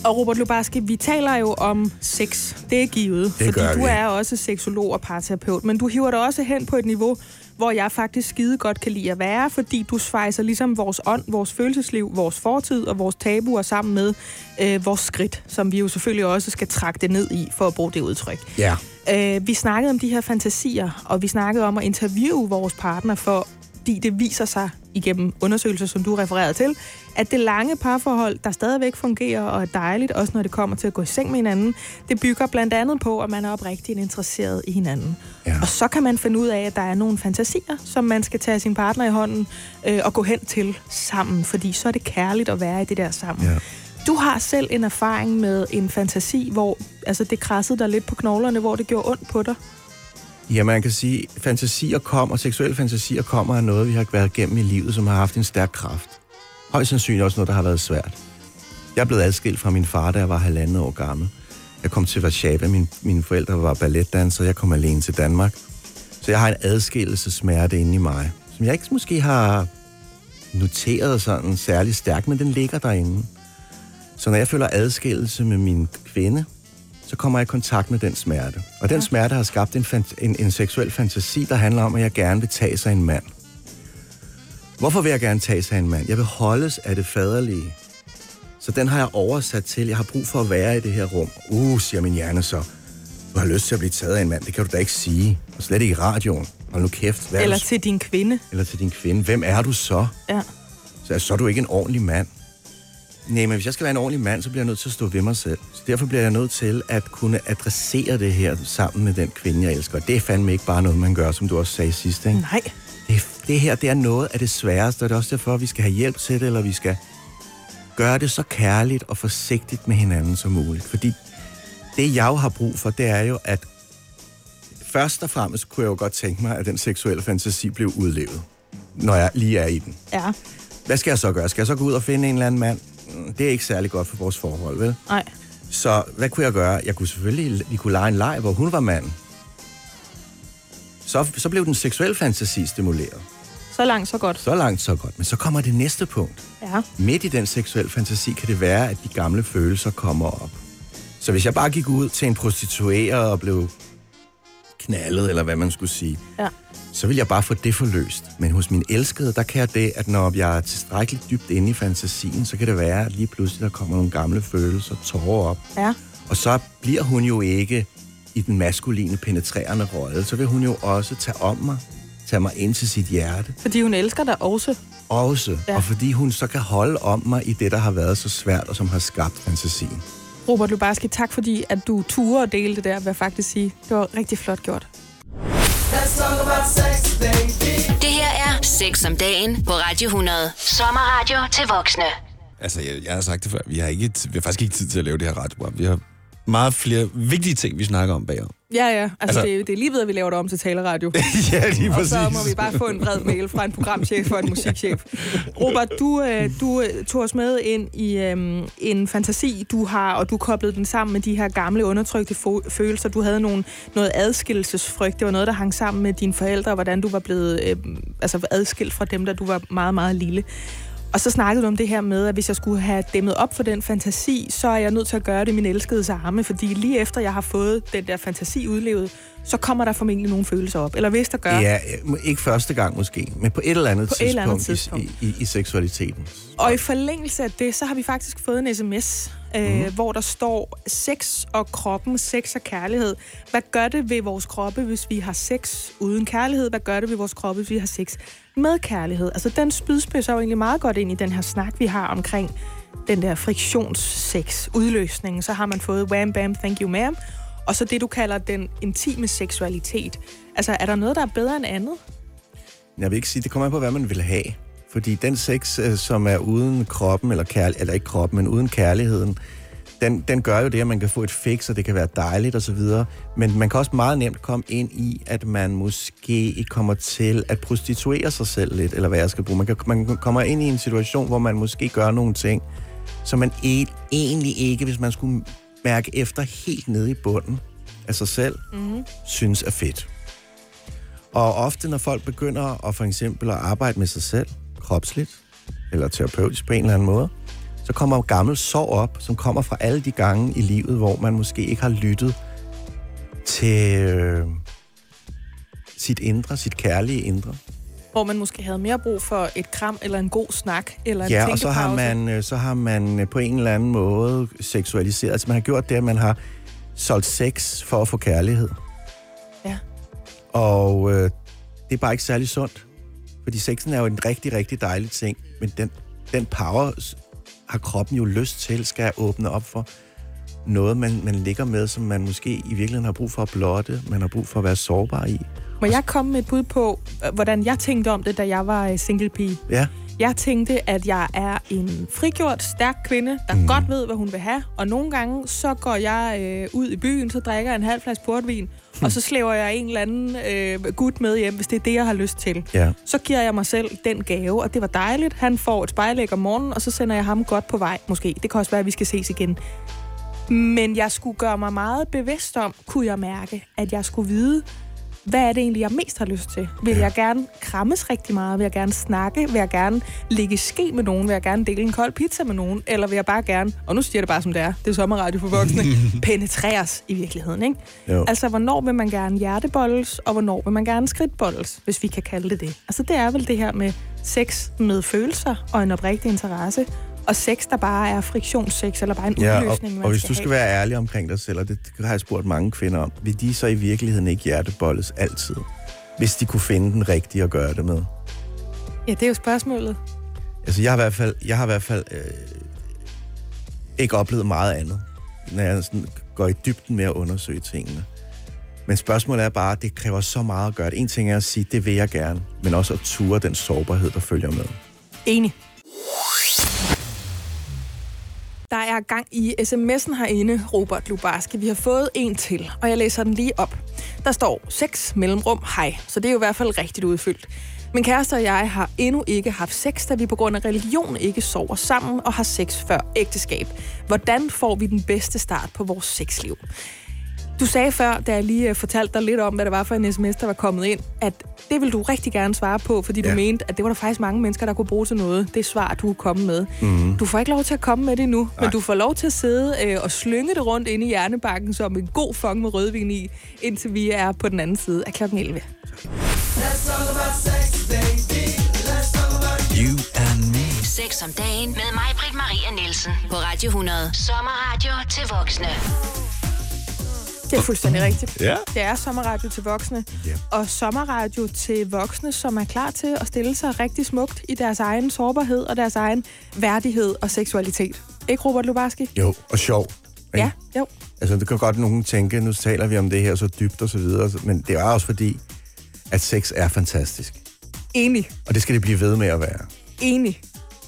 Og Robert Lubarski, vi taler jo om sex. Det er givet, Det fordi du vi. er også seksolog og parterapeut. Men du hiver dig også hen på et niveau, hvor jeg faktisk skide godt kan lide at være, fordi du svejser ligesom vores ånd, vores følelsesliv, vores fortid og vores tabuer sammen med øh, vores skridt, som vi jo selvfølgelig også skal trække det ned i, for at bruge det udtryk. Ja. Øh, vi snakkede om de her fantasier, og vi snakkede om at interviewe vores partner, for, fordi det viser sig igennem undersøgelser, som du refererede til, at det lange parforhold, der stadigvæk fungerer og er dejligt, også når det kommer til at gå i seng med hinanden, det bygger blandt andet på, at man er oprigtigt interesseret i hinanden. Ja. Og så kan man finde ud af, at der er nogle fantasier, som man skal tage sin partner i hånden øh, og gå hen til sammen, fordi så er det kærligt at være i det der sammen. Ja. Du har selv en erfaring med en fantasi, hvor altså, det krassede dig lidt på knoglerne, hvor det gjorde ondt på dig. Ja, man kan sige, fantasier kommer, seksuelle fantasier kommer af noget, vi har været igennem i livet, som har haft en stærk kraft. Højst sandsynligt også noget, der har været svært. Jeg blev adskilt fra min far, da jeg var halvandet år gammel. Jeg kom til Warszawa, min, mine forældre var balletdansere, jeg kom alene til Danmark. Så jeg har en adskillelsesmerte inde i mig, som jeg ikke måske har noteret sådan særlig stærkt, men den ligger derinde. Så når jeg føler adskillelse med min kvinde, så kommer jeg i kontakt med den smerte. Og den smerte har skabt en, en, en seksuel fantasi, der handler om, at jeg gerne vil tage sig en mand. Hvorfor vil jeg gerne tage sig en mand? Jeg vil holdes af det faderlige. Så den har jeg oversat til, jeg har brug for at være i det her rum. Uh, siger min hjerne så. Du har lyst til at blive taget af en mand, det kan du da ikke sige. Og slet ikke i radioen. Hold nu kæft. Hvad er Eller du, til din kvinde. eller til din kvinde. Hvem er du så? Ja. Så, så er du ikke en ordentlig mand. Nej, men hvis jeg skal være en ordentlig mand, så bliver jeg nødt til at stå ved mig selv. Derfor bliver jeg nødt til at kunne adressere det her sammen med den kvinde, jeg elsker. Det er fandme ikke bare noget, man gør, som du også sagde sidst, ikke? Nej. Det, det her, det er noget af det sværeste, og det er også derfor, at vi skal have hjælp til det, eller vi skal gøre det så kærligt og forsigtigt med hinanden som muligt. Fordi det, jeg jo har brug for, det er jo, at først og fremmest kunne jeg jo godt tænke mig, at den seksuelle fantasi blev udlevet, når jeg lige er i den. Ja. Hvad skal jeg så gøre? Skal jeg så gå ud og finde en eller anden mand? Mm, Det er ikke særlig godt for vores forhold, vel? Nej. Så hvad kunne jeg gøre? Jeg kunne selvfølgelig, vi kunne lege en leg, hvor hun var manden. Så, så blev den seksuelle fantasi stimuleret. Så langt, så godt. Så langt, så godt. Men så kommer det næste punkt. Ja. Midt i den seksuelle fantasi kan det være, at de gamle følelser kommer op. Så hvis jeg bare gik ud til en prostitueret og blev knaldet, eller hvad man skulle sige, Ja. Så vil jeg bare få det forløst. Men hos min elskede, der kan jeg det, at når jeg er tilstrækkeligt dybt inde i fantasien, så kan det være, at lige pludselig der kommer nogle gamle følelser, tårer op. Ja. Og så bliver hun jo ikke i den maskuline, penetrerende rolle. Så vil hun jo også tage om mig, tage mig ind til sit hjerte. Fordi hun elsker dig også. Også. Ja. Og fordi hun så kan holde om mig i det, der har været så svært, og som har skabt fantasien. Robert Lubarski, tak fordi, at du turde at dele det der, vil jeg faktisk sige. Det var rigtig flot gjort. Det her er Sex om dagen på Radio 100. Sommerradio til voksne. Altså, jeg, jeg har sagt det før. Vi har, ikke, vi har faktisk ikke tid til at lave det her radioprogram. Vi har meget flere vigtige ting, vi snakker om bagom. Ja, ja. Altså, Altså- det, er- det er lige ved, at vi laver det om til taleradio. ja, lige Og præcis. så må vi bare få en bred mail fra en programchef og en musikchef. Robert, du, øh, du øh, tog os med ind i øh, en fantasi, du har, og du koblede den sammen med de her gamle undertrykte følelser. Du havde nogle, noget adskillelsesfrygt. Det var noget, der hang sammen med dine forældre, og hvordan du var blevet øh, altså adskilt fra dem, da du var meget, meget lille. Og så snakkede du om det her med, at hvis jeg skulle have dæmmet op for den fantasi, så er jeg nødt til at gøre det i min elskedes arme, fordi lige efter jeg har fået den der fantasi udlevet, så kommer der formentlig nogle følelser op. Eller hvis der gør, Ja, ikke første gang måske, men på et eller andet På et tidspunkt, eller andet i- tidspunkt. I, i, i seksualiteten. Og i forlængelse af det, så har vi faktisk fået en sms, øh, Mhm. hvor der står sex og kroppen, sex og kærlighed. Hvad gør det ved vores kroppe, hvis vi har sex uden kærlighed? Hvad gør det ved vores kroppe, hvis vi har sex med kærlighed? Altså, den spydspidser jo egentlig meget godt ind i den her snak, vi har omkring den der friktionssex, udløsningen. Så har man fået wham bam, thank you ma'am. og så det, du kalder den intime seksualitet. Altså, er der noget, der er bedre end andet? Jeg vil ikke sige, det kommer an på, hvad man vil have. Fordi den sex, øh, som er uden kroppen, eller, kærl- eller ikke kroppen, men uden kærligheden, den, den gør jo det, at man kan få et fix, og det kan være dejligt osv. Men man kan også meget nemt komme ind i, at man måske kommer til at prostituere sig selv lidt, eller hvad jeg skal bruge. Man, kan, man kommer ind i en situation, hvor man måske gør nogle ting, som man e- egentlig ikke, hvis man skulle mærke efter helt nede i bunden af sig selv, mm-hmm. synes er fedt. Og ofte, når folk begynder at for eksempel at arbejde med sig selv, kropsligt, eller terapeutisk på en eller anden måde, så kommer gammel sorg op, som kommer fra alle de gange i livet, hvor man måske ikke har lyttet til øh, sit indre, sit kærlige indre. Hvor man måske havde mere brug for et kram, eller en god snak, eller en Ja, og så har, man, øh, så har man øh, på en eller anden måde seksualiseret. Altså man har gjort det, at man har solgt sex for at få kærlighed. Ja. Og øh, det er bare ikke særlig sundt. Fordi sexen er jo en rigtig, rigtig dejlig ting. Men den, den power har kroppen jo lyst til, skal åbne op for noget, man, man ligger med, som man måske i virkeligheden har brug for at blotte. Man har brug for at være sårbar i. Må jeg komme med et bud på, øh, hvordan jeg tænkte om det, da jeg var øh, single pige? Ja, Jeg tænkte, at jeg er en frigjort, stærk kvinde, der mm. godt ved, hvad hun vil have. Og nogle gange, så går jeg øh, ud i byen, så drikker jeg en halv flaske portvin, og så slæver jeg en eller anden øh, gut med hjem, hvis det er det, jeg har lyst til. ja. Så giver jeg mig selv den gave, og det var dejligt. Han får et spejlæg om morgenen, og så sender jeg ham godt på vej, måske. Det kan også være, at vi skal ses igen. Men jeg skulle gøre mig meget bevidst om, kunne jeg mærke, at jeg skulle vide, hvad er det egentlig, jeg mest har lyst til? Vil jeg gerne krammes rigtig meget? Vil jeg gerne snakke? Vil jeg gerne ligge i ske med nogen? Vil jeg gerne dele en kold pizza med nogen? Eller vil jeg bare gerne, og nu siger jeg det bare som det er, det er sommerradio for voksne, penetreres i virkeligheden, ikke? Jo. Altså, hvornår vil man gerne hjertebolles, og hvornår vil man gerne skridtbolles, hvis vi kan kalde det det? Altså, det er vel det her med sex med følelser og en oprigtig interesse, og sex, der bare er friktionssex, eller bare en Ja, og, udløsning, man og hvis skal du skal have. være ærlig omkring dig selv, og det har jeg spurgt mange kvinder om, vil de så i virkeligheden ikke hjertebolles altid? Hvis de kunne finde den rigtige at gøre det med. Ja, det er jo spørgsmålet. Altså, jeg har i hvert fald, jeg har i hvert fald øh, ikke oplevet meget andet, når jeg sådan går i dybden med at undersøge tingene. Men spørgsmålet er bare, at det kræver så meget at gøre det. En ting er at sige, det vil jeg gerne, men også at ture den sårbarhed, der følger med. Enig. Der er gang i sms'en herinde, Robert Lubarski. Vi har fået en til, og jeg læser den lige op. Der står 6 mellemrum hej, så det er jo i hvert fald rigtigt udfyldt. Min kæreste og jeg har endnu ikke haft sex, da vi på grund af religion ikke sover sammen og har sex før ægteskab. Hvordan får vi den bedste start på vores sexliv? Du sagde før, da jeg lige øh, fortalte dig lidt om, hvad det var for en sms, der var kommet ind, at det vil du rigtig gerne svare på, fordi ja. Du mente, at det var der faktisk mange mennesker, der kunne bruge til noget. Det svar, du er kommet med. Mm. Du får ikke lov til at komme med det nu, men du får lov til at sidde øh, og slynge det rundt inde i hjernebakken som en god fong med rødvin i, indtil vi er på den anden side af klokken 11. You and me. Sex om dagen med mig, Britt Maria Nielsen. På Radio 100. Sommerradio til voksne. Det er fuldstændig rigtigt. Ja. Det er sommerradio til voksne. Ja. Og sommerradio til voksne, som er klar til at stille sig rigtig smukt i deres egen sårbarhed og deres egen værdighed og seksualitet. Ikke, Robert Lubarski? Jo, og sjov. ikke? Ja, jo. Altså, det kan godt nogen tænke, nu taler vi om det her så dybt og så videre, men det er også fordi, at sex er fantastisk. Enig. Og det skal det blive ved med at være. Enig.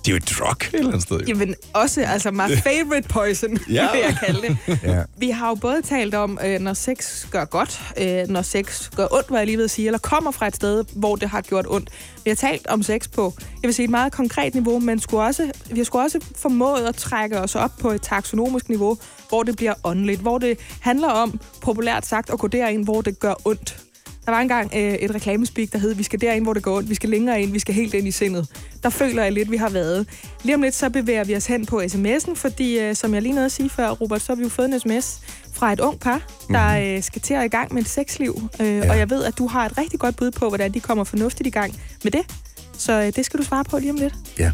Det er jo et drug et eller andet sted. jo. Jamen også, altså my favorite poison, Ja. vil jeg kalde det. Ja. Vi har jo både talt om, øh, når sex gør godt, øh, når sex gør ondt, hvad jeg lige ved at sige, eller kommer fra et sted, hvor det har gjort ondt. Vi har talt om sex på, jeg vil sige, et meget konkret niveau, men skulle også, vi har sgu også formået at trække os op på et taksonomisk niveau, hvor det bliver åndeligt, hvor det handler om, populært sagt, at gå derind, hvor det gør ondt. Der var engang øh, et reklamespeak, der hed, vi skal derind, hvor det går ondt, vi skal længere ind, vi skal helt ind i sindet. Der føler jeg lidt, vi har været. Lige om lidt, så bevæger vi os hen på sms'en, fordi øh, som jeg lige nåede at sige før, Robert, så har vi jo fået en sms fra et ung par, der øh, skal til at i gang med et sexliv. Øh, ja. Og jeg ved, at du har et rigtig godt bud på, hvordan de kommer fornuftigt i gang med det. Så øh, det skal du svare på lige om lidt. Ja.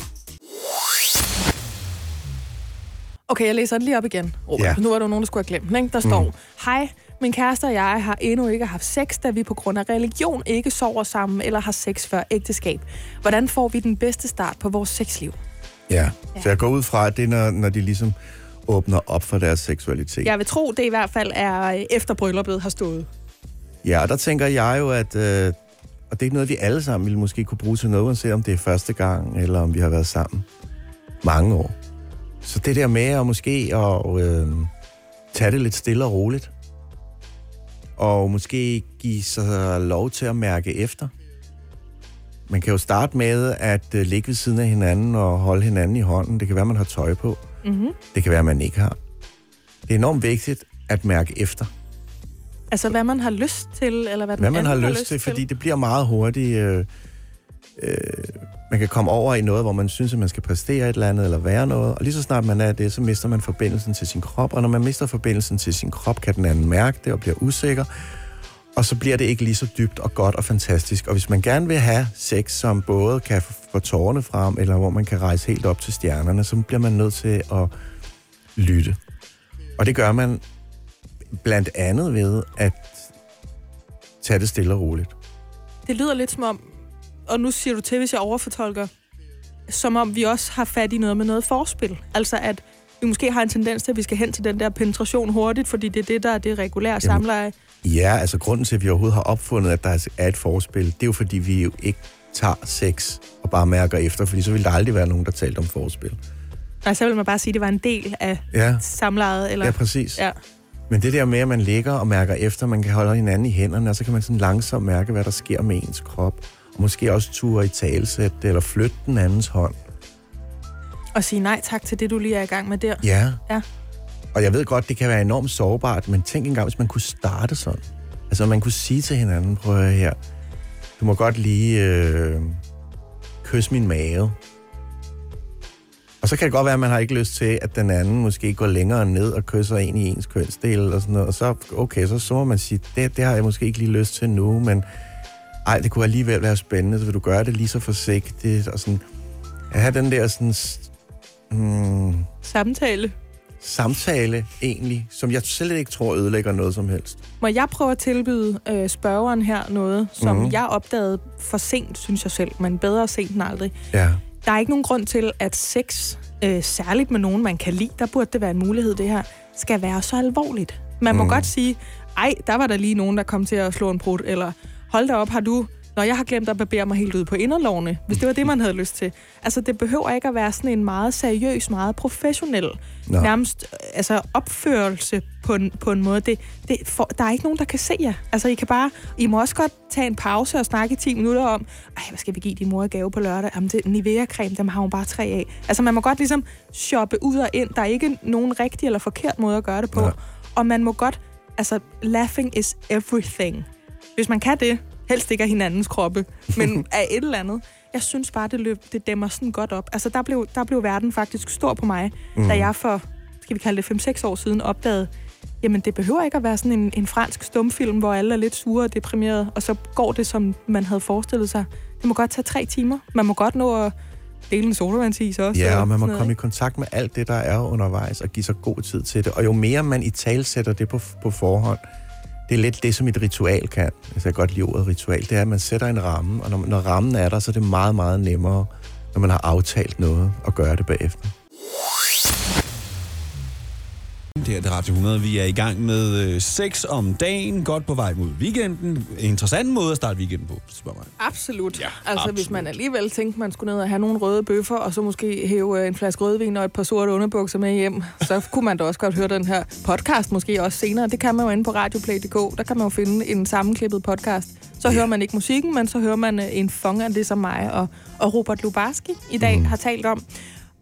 Okay, jeg læser den lige op igen, Robert. Ja. Nu er der nogen, der skulle have glemt den, ikke? Der står, mm. Hej, min kæreste og jeg har endnu ikke haft sex, da vi på grund af religion ikke sover sammen eller har sex før ægteskab. Hvordan får vi den bedste start på vores sexliv? Ja. Så jeg går ud fra, at det er, når, når de ligesom åbner op for deres seksualitet. Jeg vil tro, det i hvert fald er øh, efter brylluppet har stået. Ja, og der tænker jeg jo, at... Øh, og det er noget, vi alle sammen ville måske kunne bruge til noget, uanset om det er første gang, eller om vi har været sammen mange år. Så det der med at måske at øh, tage det lidt stille og roligt, og måske give sig lov til at mærke efter. Man kan jo starte med at øh, ligge ved siden af hinanden og holde hinanden i hånden. Det kan være, man har tøj på. Mm-hmm. Det kan være, man ikke har. Det er enormt vigtigt at mærke efter. Altså, hvad man har lyst til, eller hvad Hvad man har anden lyst til, fordi det bliver meget hurtigt... Øh, øh, man kan komme over i noget, hvor man synes, at man skal præstere et eller andet, eller være noget. Og lige så snart man er det, så mister man forbindelsen til sin krop. Og når man mister forbindelsen til sin krop, kan den anden mærke det og bliver usikker. Og så bliver det ikke lige så dybt og godt og fantastisk. Og hvis man gerne vil have sex, som både kan få tårerne frem, eller hvor man kan rejse helt op til stjernerne, så bliver man nødt til at lytte. Og det gør man blandt andet ved at tage det stille og roligt. Det lyder lidt som om, og nu siger du til, hvis jeg overfortolker, som om vi også har fat i noget med noget forspil. Altså at vi måske har en tendens til, at vi skal hen til den der penetration hurtigt, fordi det er det, der er det regulære samleje. Ja, altså grunden til, at vi overhovedet har opfundet, at der er et forspil, det er jo fordi, vi jo ikke tager sex og bare mærker efter, fordi så vil der aldrig være nogen, der talte om forspil. Og så vil man bare sige, at det var en del af Ja, samlejet. Eller... ja præcis. Ja. Men det der med, at man ligger og mærker efter, man kan holde hinanden i hænderne, og så kan man sådan langsomt mærke, hvad der sker med ens krop. Måske også ture i talsæt eller flytte den andens hånd. Og sige nej tak til det, du lige er i gang med der. Ja. Ja. Og jeg ved godt, det kan være enormt sårbart, men tænk engang, hvis man kunne starte sådan. Altså, man kunne sige til hinanden, prøv at her, du må godt lige øh, kysse min mave. Og så kan det godt være, at man har ikke lyst til, at den anden måske går længere ned og kysser en i ens kønsdel og sådan noget. Og så, okay, så, så må man sige, det, det har jeg måske ikke lige lyst til nu, men ej, det kunne alligevel være spændende, så vil du gøre det lige så forsigtigt og sådan. At have den der sådan, hmm, Samtale. samtale egentlig, som jeg slet ikke tror ødelægger noget som helst. Må jeg prøve at tilbyde øh, spørgeren her noget, som Mhm. mm. jeg opdagede for sent, synes jeg selv, men bedre sent end aldrig. Ja. Der er ikke nogen grund til, at sex, øh, særligt med nogen, man kan lide, der burde det være en mulighed, det her, skal være så alvorligt. Man må Mm. godt sige, ej, der var der lige nogen, der kom til at slå en brud, eller hold da op, har du... Når jeg har glemt at barbere mig helt ud på inderlovene, hvis det var det, man havde lyst til. Altså, det behøver ikke at være sådan en meget seriøs, meget professionel, Nå. nærmest altså, opførelse på en, på en måde. Det, det, for, der er ikke nogen, der kan se jer. Altså, I kan bare... I må også godt tage en pause og snakke i 10 minutter om, ej, hvad skal vi give din mor i gave på lørdag? Jamen, det Nivea-creme, dem har hun bare tre af. Altså, man må godt ligesom shoppe ud og ind. Der er ikke nogen rigtig eller forkert måde at gøre det på. Nej. Og man må godt... Altså, laughing is everything. Hvis man kan det, helst ikke af hinandens kroppe, men af et eller andet. Jeg synes bare, det, løb, det dæmmer sådan godt op. Altså, der blev, der blev verden faktisk stor på mig, mm. da jeg for, skal vi kalde det 5-6 år siden, opdagede, jamen det behøver ikke at være sådan en, en fransk stumfilm, hvor alle er lidt sure og deprimerede, og så går det, som man havde forestillet sig. Det må godt tage tre timer. Man må godt nå at dele en sodavandsis også. Ja, og man må komme i noget, kontakt med alt det, der er undervejs, og give sig god tid til det. Og jo mere man i talsætter det på, på forhånd, det er lidt det, som et ritual kan. Altså, jeg kan godt lide ordet ritual. Det er, at man sætter en ramme, og når, når rammen er der, så er det meget, meget nemmere, når man har aftalt noget, at gøre det bagefter. Det er det Radio 100. Vi er i gang med øh, sex om dagen. Godt på vej mod weekenden. En interessant måde at starte weekenden på, spørger mig. Absolut. Ja, altså, absolut. hvis man alligevel tænkte, man skulle ned og have nogle røde bøffer, og så måske hæve øh, en flaske rødvin og et par sorte underbukser med hjem, så kunne man da også godt høre den her podcast måske også senere. Det kan man jo inde på radioplay.dk. Der kan man jo finde en sammenklippet podcast. Så hører man ikke musikken, men så hører man øh, en fong af det, som mig og, og Robert Lubarski i dag mm. har talt om.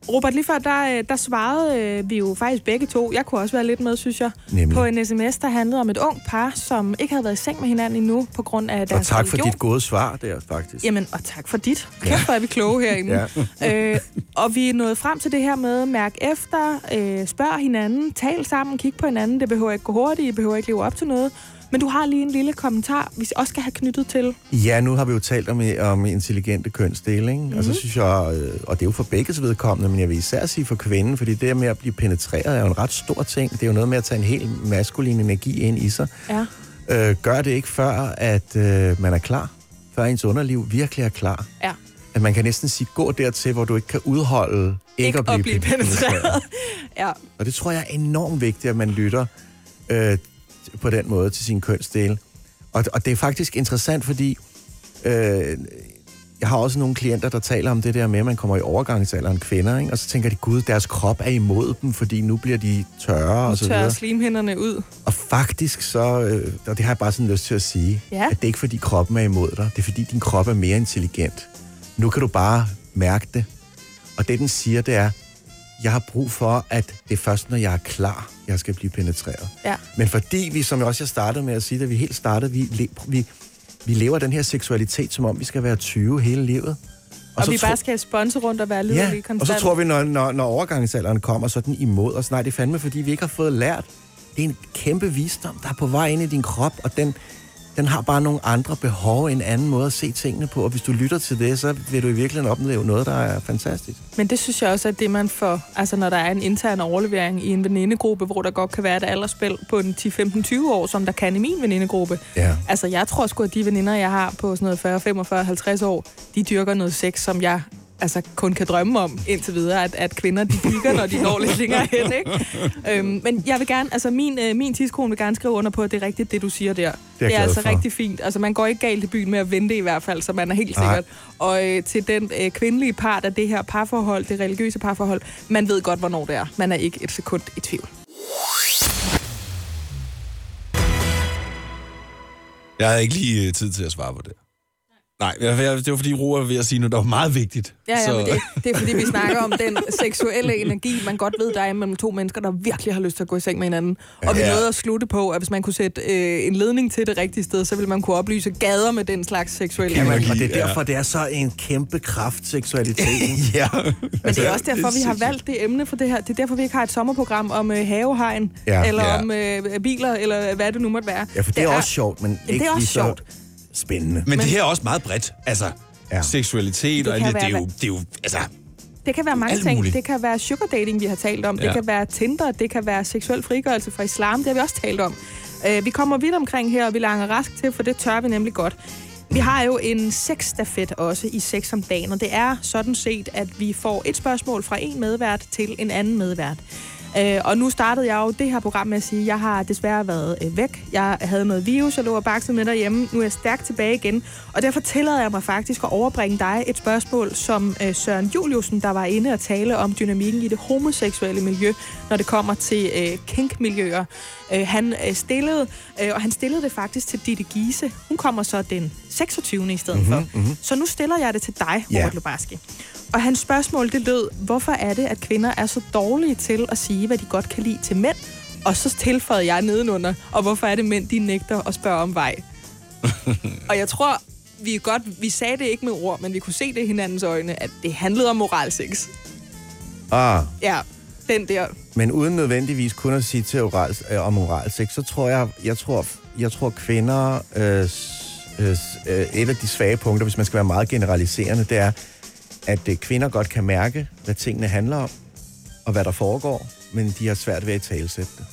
Robert, lige før, der, øh, der svarede øh, vi jo faktisk begge to. Jeg kunne også være lidt med, synes jeg. Nemlig. På en sms, der handlede om et ung par, som ikke havde været i seng med hinanden endnu, på grund af Og deres tak for religion. dit gode svar der, faktisk. Jamen, og tak for dit. Kæft, hvor er vi kloge herinde. Ja. øh, og vi er nået frem til det her med mærk efter, øh, spørg hinanden, tal sammen, kig på hinanden. Det behøver ikke gå hurtigt, I behøver ikke leve op til noget. Men du har lige en lille kommentar, vi også skal have knyttet til. Ja, nu har vi jo talt om, om intelligente kønsdele, ikke? Mm-hmm. Og så synes jeg, øh, og det er jo for begges vedkommende, men jeg vil især sige for kvinden, fordi det med at blive penetreret er jo en ret stor ting. Det er jo noget med at tage en helt maskulin energi ind i sig. Ja. Øh, gør det ikke før, at øh, man er klar. Før ens underliv virkelig er klar. Ja. At man kan næsten sige, gå dertil, hvor du ikke kan udholde ikke at blive penetreret. ja. Og det tror jeg er enormt vigtigt, at man lytter øh, på den måde til sin kønsdel. Og, og det er faktisk interessant, fordi øh, jeg har også nogle klienter, der taler om det der med, at man kommer i overgangsalderen kvinder, ikke? og så tænker de, gud, deres krop er imod dem, fordi nu bliver de tørre og så Tørre videre. slimhinderne ud. Og faktisk så, øh, og det har jeg bare sådan lyst til at sige, Ja. at det er ikke fordi kroppen er imod dig, det er fordi din krop er mere intelligent. Nu kan du bare mærke det. Og det den siger, det er, jeg har brug for, at det er først, når jeg er klar, jeg skal blive penetreret. Ja. Men fordi vi, som jeg også jeg startede med at sige, da vi helt startede, vi, vi, vi lever den her seksualitet, som om vi skal være 20 hele livet. Og, så vi bare skal sponse rundt og være Ja, liderlige konstant. og så tror vi, når, når, når overgangsalderen kommer, så er den imod os. Nej, det er fandme, fordi vi ikke har fået lært. Det er en kæmpe visdom, der er på vej ind i din krop, og den, den har bare nogle andre behov, en anden måde at se tingene på. Og hvis du lytter til det, så vil du i virkeligheden opleve noget, der er fantastisk. Men det synes jeg også er det, man får, altså når der er en intern overlevering i en venindegruppe, hvor der godt kan være et aldersspil på en 10-15-20 år, som der kan i min venindegruppe. Ja. Altså jeg tror sgu, at de veninder, jeg har på sådan noget 40, 45, 50 år, de dyrker noget sex, som jeg altså kun kan drømme om indtil videre, at, at kvinder de piker, når de når lidt længere hen, ikke? Øhm, men jeg vil gerne, altså min, øh, min tidskone vil gerne skrive under på, at det er rigtigt, det du siger der. det er glad altså for. rigtig fint. Altså man går ikke galt i byen med at vente i hvert fald, så man er helt Nej. sikkert. Og øh, til den øh, kvindelige part af det her parforhold, det religiøse parforhold, man ved godt, hvornår det er. Man er ikke et sekund i tvivl. Jeg havde ikke lige øh, tid til at svare på det. Nej, det var fordi Roa var ved at sige noget, der var meget vigtigt. Ja, ja, Så- men det, det er fordi, vi snakker om den seksuelle energi, man godt ved, der er mellem to mennesker, der virkelig har lyst til at gå i seng med hinanden. Og vi Ja. nåede at slutte på, at hvis man kunne sætte øh, en ledning til det rigtige sted, så ville man kunne oplyse gader med den slags seksuelle energi. og det er Ja. derfor, det er så en kæmpe kraft, seksualiteten. ja. Men det er også derfor, vi har valgt det emne for det her. Det er derfor, vi ikke har et sommerprogram om øh, havehegn, Ja. eller Ja. om øh, biler, eller hvad det nu måtte være. Ja, for det er også sjovt, men det ikke er også lige så sjovt. Spændende. Men, det her er også meget bredt. Altså, Ja. seksualitet Det og alt det, det, er jo, det er jo, altså, Det kan være mange ting. muligt. Det kan være sugar dating, vi har talt om. Det Ja. kan være Tinder. Det kan være seksuel frigørelse fra islam. Det har vi også talt om. Uh, vi kommer vidt omkring her, og vi langer rask til, for det tør vi nemlig godt. Vi har jo en sexstafet også i sex om dagen, og det er sådan set, at vi får et spørgsmål fra en medvært til en anden medvært. Øh, og nu startede jeg jo det her program med at sige, at jeg har desværre været øh, væk. Jeg havde noget virus, jeg lå og bakset med derhjemme. Nu er jeg stærkt tilbage igen. Og derfor tillader jeg mig faktisk at overbringe dig et spørgsmål, som øh, Søren Juliusen, der var inde og tale om dynamikken i det homoseksuelle miljø, når det kommer til øh, kink-miljøer. Øh, han øh, stillede, øh, og han stillede det faktisk til Ditte Giese. Hun kommer så den 26. i stedet mm-hmm, for. Mm-hmm. Så nu stiller jeg det til dig. Robert Lubarski. Og hans spørgsmål, det lød, hvorfor er det, at kvinder er så dårlige til at sige, hvad de godt kan lide til mænd? Og så tilføjede jeg nedenunder, og hvorfor er det mænd, de nægter at spørge om vej? og jeg tror, vi godt, vi sagde det ikke med ord, men vi kunne se det i hinandens øjne, at det handlede om moralsex. Ah, Ja, den der. men uden nødvendigvis kun at sige til oral, øh, om oralsex, så tror jeg, jeg tror, jeg tror kvinder, øh, øh, øh, et af de svage punkter, hvis man skal være meget generaliserende, det er, at øh, kvinder godt kan mærke, hvad tingene handler om, og hvad der foregår, men de har svært ved at talsætte det.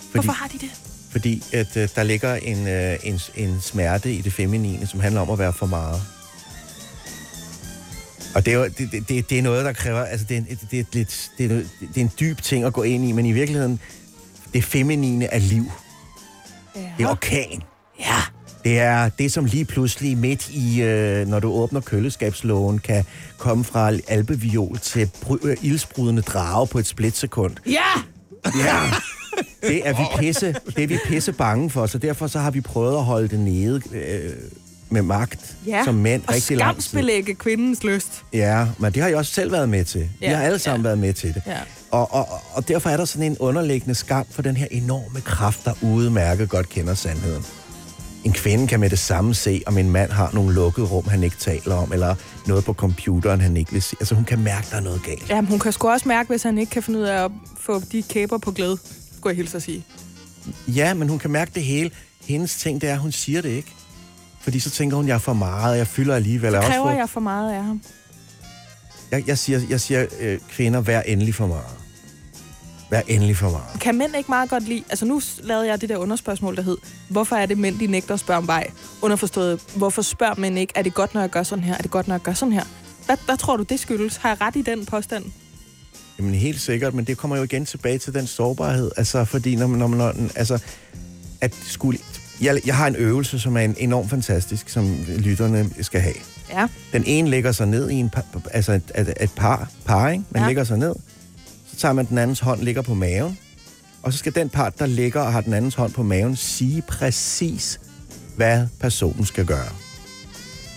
Fordi, Hvorfor har de det? Fordi at, øh, der ligger en, øh, en, en smerte i det feminine, som handler om at være for meget. Og det er, jo, det, det- det, det er noget, der kræver... Altså, det er, det, er et lidt, det, er, det er en dyb ting at gå ind i, men i virkeligheden, det feminine er liv. Ja. Det er orkan. ja. Det er det, som lige pludselig midt i, øh, når du åbner køleskabslågen, kan komme fra alpeviol til bry- øh, ildsprudende drage på et splitsekund. Ja! Ja, det er vi pisse, det er vi pisse bange for, så derfor så har vi prøvet at holde det nede øh, med magt ja. som mænd og rigtig lang tid. skamsbelægge kvindens lyst. Ja, men det har jeg også selv været med til. Vi Ja, har alle sammen ja. været med til det. Ja. Og, og, og derfor er der sådan en underliggende skam for den her enorme kraft, der udmærket godt kender sandheden. En kvinde kan med det samme se, om en mand har nogle lukkede rum, han ikke taler om, eller noget på computeren, han ikke vil se. Altså hun kan mærke, der er noget galt. Ja, men hun kan sgu også mærke, hvis han ikke kan finde ud af at få de kæber på glæde, skulle jeg hilse at sige. Ja, men hun kan mærke det hele. Hendes ting, det er, at hun siger det ikke. Fordi så tænker hun, jeg er for meget, jeg fylder alligevel. Jeg har også Kræver fået- jeg for meget af ham? Jeg, jeg siger, jeg siger øh, kvinder, vær endelig for meget. Vær endelig for meget. Kan mænd ikke meget godt lide... Altså nu lavede jeg det der underspørgsmål, der hed, hvorfor er det mænd, de nægter at spørge om vej? Underforstået, hvorfor spørger mænd ikke, er det godt, når jeg gør sådan her? Er det godt, når jeg gør sådan her? Hvad, hvad tror du, det skyldes? Har jeg ret i den påstand? Jamen helt sikkert, men det kommer jo igen tilbage til den sårbarhed. Altså, fordi når man... Når man når, altså, at skulle, jeg, jeg har en øvelse, som er en enormt fantastisk, som lytterne skal have. Ja. Den ene lægger sig ned i en par, altså et, et, et par, par ikke? Man ja. lægger sig ned, så tager man den andens hånd, ligger på maven, og så skal den part, der ligger og har den andens hånd på maven, sige præcis, hvad personen skal gøre.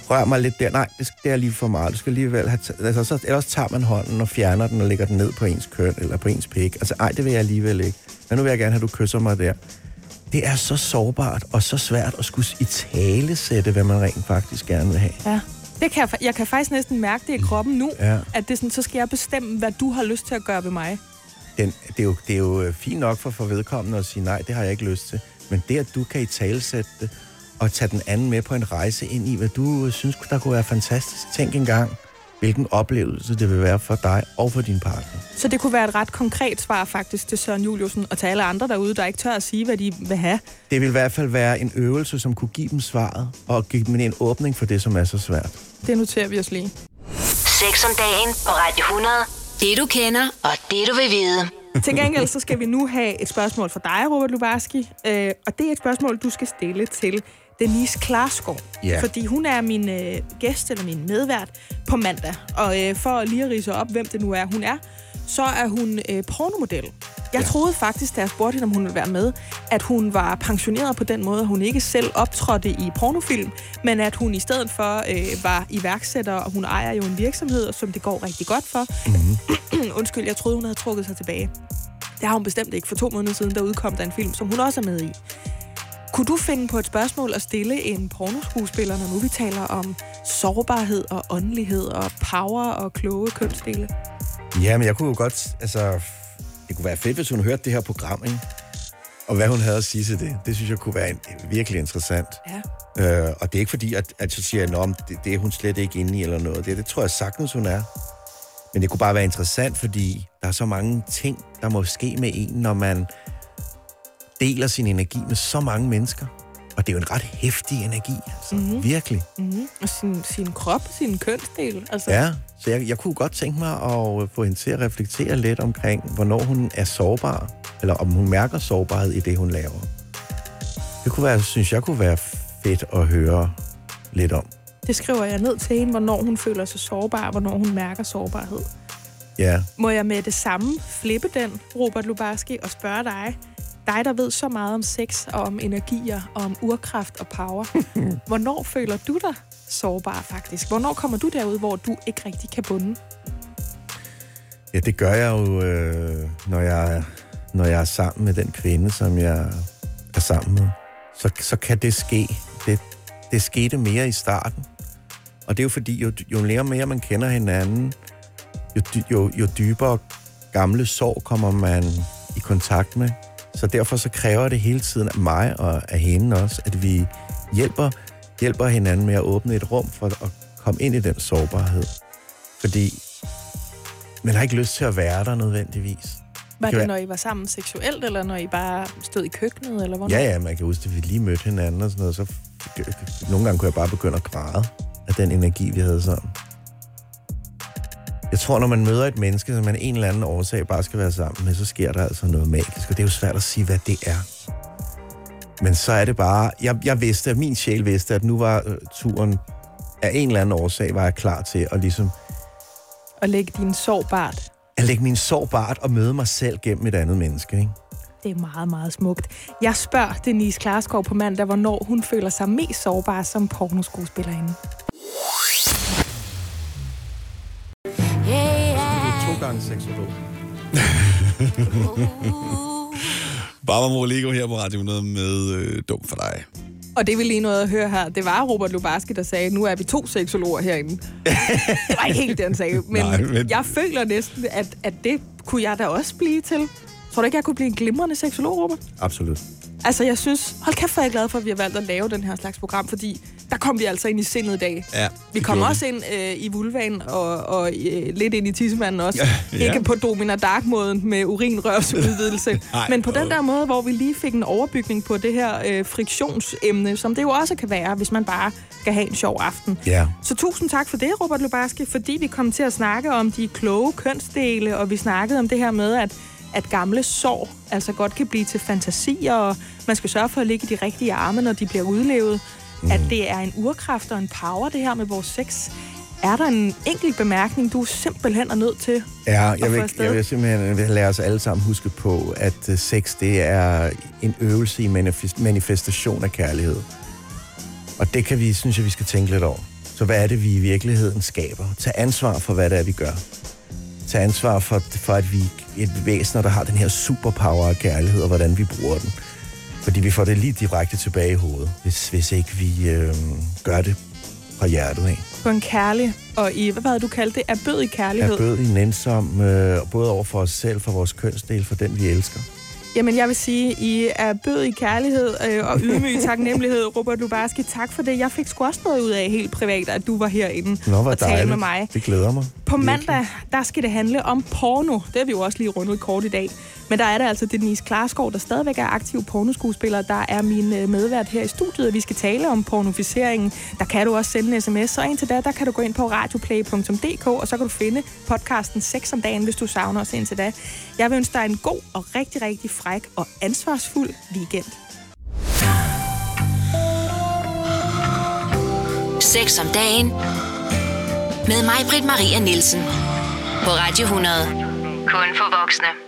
Rør mig lidt der. Nej, det, skal- det er lige for meget. Du skal alligevel have... t- Altså, så, ellers tager man hånden og fjerner den og lægger den ned på ens køn eller på ens pik. Altså, ej, det vil jeg alligevel ikke. Men nu vil jeg gerne have, at du kysser mig der. Det er så sårbart og så svært at skulle i tale sætte, hvad man rent faktisk gerne vil have. Ja. Det kan jeg, jeg kan faktisk næsten mærke det i kroppen nu, Ja. at det er sådan, så skal jeg bestemme, hvad du har lyst til at gøre ved mig. den, det, er jo, det er jo øh, fint nok for, for vedkommende at sige, nej, det har jeg ikke lyst til. Men det, at du kan i talesætte det, og tage den anden med på en rejse ind i, hvad du øh, synes, der kunne være fantastisk. Tænk engang, hvilken oplevelse det vil være for dig og for din partner. Så det kunne være et ret konkret svar faktisk til Søren Juliusen og til alle andre derude, der ikke tør at sige, hvad de vil have. Det vil i hvert fald være en øvelse, som kunne give dem svaret, og give dem en åbning for det, som er så svært. Det noterer vi os lige. Sex om dagen på Radio 100. Det du kender, og det du vil vide. Til gengæld så skal vi nu have et spørgsmål for dig, Robert Lubarski. Øh, og det er et spørgsmål, du skal stille til Denise Klarskov. Ja. Fordi hun er min øh, gæst, eller min medvært, på mandag. Og øh, for lige at rise op, hvem det nu er, hun er, så er hun øh, pornomodel. Jeg ja. troede faktisk, da jeg spurgte hende, om hun ville være med, at hun var pensioneret på den måde, at hun ikke selv optrådte i pornofilm, men at hun i stedet for øh, var iværksætter, og hun ejer jo en virksomhed, som det går rigtig godt for. Mm-hmm. Undskyld, jeg troede, hun havde trukket sig tilbage. Det har hun bestemt ikke. For to måneder siden, der udkom der en film, som hun også er med i. Kunne du finde på et spørgsmål at stille en pornoskuespiller, når nu vi taler om sårbarhed og åndelighed og power og kloge kønsdele? Ja, men jeg kunne jo godt, altså, det kunne være fedt, hvis hun hørte det her program, ikke? Og hvad hun havde at sige til det, det synes jeg kunne være en, virkelig interessant. Ja. Øh, og det er ikke fordi, at, at så siger jeg, at det, det er hun slet ikke inde i eller noget. Det, det tror jeg sagtens, hun er. Men det kunne bare være interessant, fordi der er så mange ting, der må ske med en, når man deler sin energi med så mange mennesker. Og det er jo en ret hæftig energi, altså. Mm-hmm. Virkelig. Mm-hmm. Og sin, sin krop, sin kønsdel. Altså, Ja, så jeg, jeg kunne godt tænke mig at øh, få hende til at reflektere lidt omkring, hvornår hun er sårbar, eller om hun mærker sårbarhed i det, hun laver. Det kunne være, synes jeg kunne være fedt at høre lidt om. Det skriver jeg ned til hende, hvornår hun føler sig sårbar, hvornår hun mærker sårbarhed. Ja, Må jeg med det samme flippe den, Robert Lubarski, og spørge dig, dig der ved så meget om sex og om energier og om urkraft og power, hvornår føler du dig sårbar faktisk? Hvornår kommer du derud, hvor du ikke rigtig kan bunde? ja det gør jeg jo, øh, når, jeg, når jeg er sammen med den kvinde, som jeg er sammen med. Så, så kan det ske. Det, det skete mere i starten. Og det er jo fordi, jo, jo længere mere man kender hinanden, jo, jo, jo dybere gamle sår kommer man i kontakt med. Så derfor så kræver det hele tiden af mig og af hende også, at vi hjælper, hjælper hinanden med at åbne et rum for at komme ind i den sårbarhed. Fordi man har ikke lyst til at være der nødvendigvis. Var det, når I var sammen seksuelt, eller når I bare stod i køkkenet, eller hvornår? Ja, ja, man kan huske, at vi lige mødte hinanden og sådan noget, så nogle gange kunne jeg bare begynde at græde af den energi, vi havde sammen. Jeg tror, når man møder et menneske, som man en eller anden årsag bare skal være sammen med, så sker der altså noget magisk, og det er jo svært at sige, hvad det er. Men så er det bare... Jeg, jeg vidste, at min sjæl vidste, at nu var øh, turen af en eller anden årsag, var jeg klar til at ligesom Og lægge din sårbart. at lægge min sårbart og møde mig selv gennem et andet menneske, ikke? Det er meget, meget smukt. Jeg spørger Denise Klarskov på mandag, hvornår hun føler sig mest sårbar som pornoskuespillerinde. Seksolog. Barbara Moraligo her på Radio 100 med øh, Dum for dig. Og det vi lige nåede at høre her, det var Robert Lubarski, der sagde, nu er vi to seksologer herinde. det var ikke helt det, han sagde. Men, Nej, men- jeg føler næsten, at, at det kunne jeg da også blive til. Tror du ikke, jeg kunne blive en glimrende seksolog, Robert? Absolut. Altså, jeg synes, hold kæft, hvor er jeg glad for, at vi har valgt at lave den her slags program, fordi der kom vi altså ind i sindet i dag. Ja, vi kom også ind øh, i vulvaen og, og øh, lidt ind i tissemanden også. Ja, ja. Ikke på Domina Dark-måden med urinrørsudvidelse, Nej, men på den der måde, hvor vi lige fik en overbygning på det her øh, friktionsemne, som det jo også kan være, hvis man bare skal have en sjov aften. Ja. Så tusind tak for det, Robert Lubarski, fordi vi kom til at snakke om de kloge kønsdele, og vi snakkede om det her med, at, at gamle sår altså godt kan blive til fantasier, og man skal sørge for at ligge i de rigtige arme, når de bliver udlevet. Mm. At det er en urkraft og en power, det her med vores sex. Er der en enkelt bemærkning, du simpelthen er nødt til? Ja, jeg vil, jeg vil simpelthen vil lade os alle sammen huske på, at øh, sex det er en øvelse i manifest- manifestation af kærlighed. Og det kan vi, synes jeg, vi skal tænke lidt over. Så hvad er det, vi i virkeligheden skaber? Tag ansvar for, hvad det er, vi gør. Tag ansvar for, for at vi et væsener, der har den her superpower af kærlighed, og hvordan vi bruger den. Fordi vi får det lige direkte tilbage i hovedet, hvis, hvis ikke vi øh, gør det fra hjertet af. På en kærlig, og i, hvad havde du kaldt det, er bød i kærlighed? Er bød i nænsom, øh, både over for os selv, for vores kønsdel, for den vi elsker. Jamen, jeg vil sige, I er bød i kærlighed øh, og ydmyg taknemmelighed, Robert Lubarski. Tak for det. Jeg fik sgu også noget ud af helt privat, at du var herinde Nå, og tale med mig. Det glæder mig. På mandag, der skal det handle om porno. Det har vi jo også lige rundet kort i dag. Men der er der altså Denise Klarskov, der stadigvæk er aktiv pornoskuespiller. Der er min øh, medvært her i studiet, og vi skal tale om pornoficeringen. Der kan du også sende en sms, og indtil da, der kan du gå ind på radioplay.dk, og så kan du finde podcasten 6 om dagen, hvis du savner os indtil da. Jeg vil ønske dig en god og rigtig, rigtig fræk og ansvarsfuld weekend. Sex om dagen. Med mig, Britt Maria Nielsen. På Radio 100. Kun for voksne.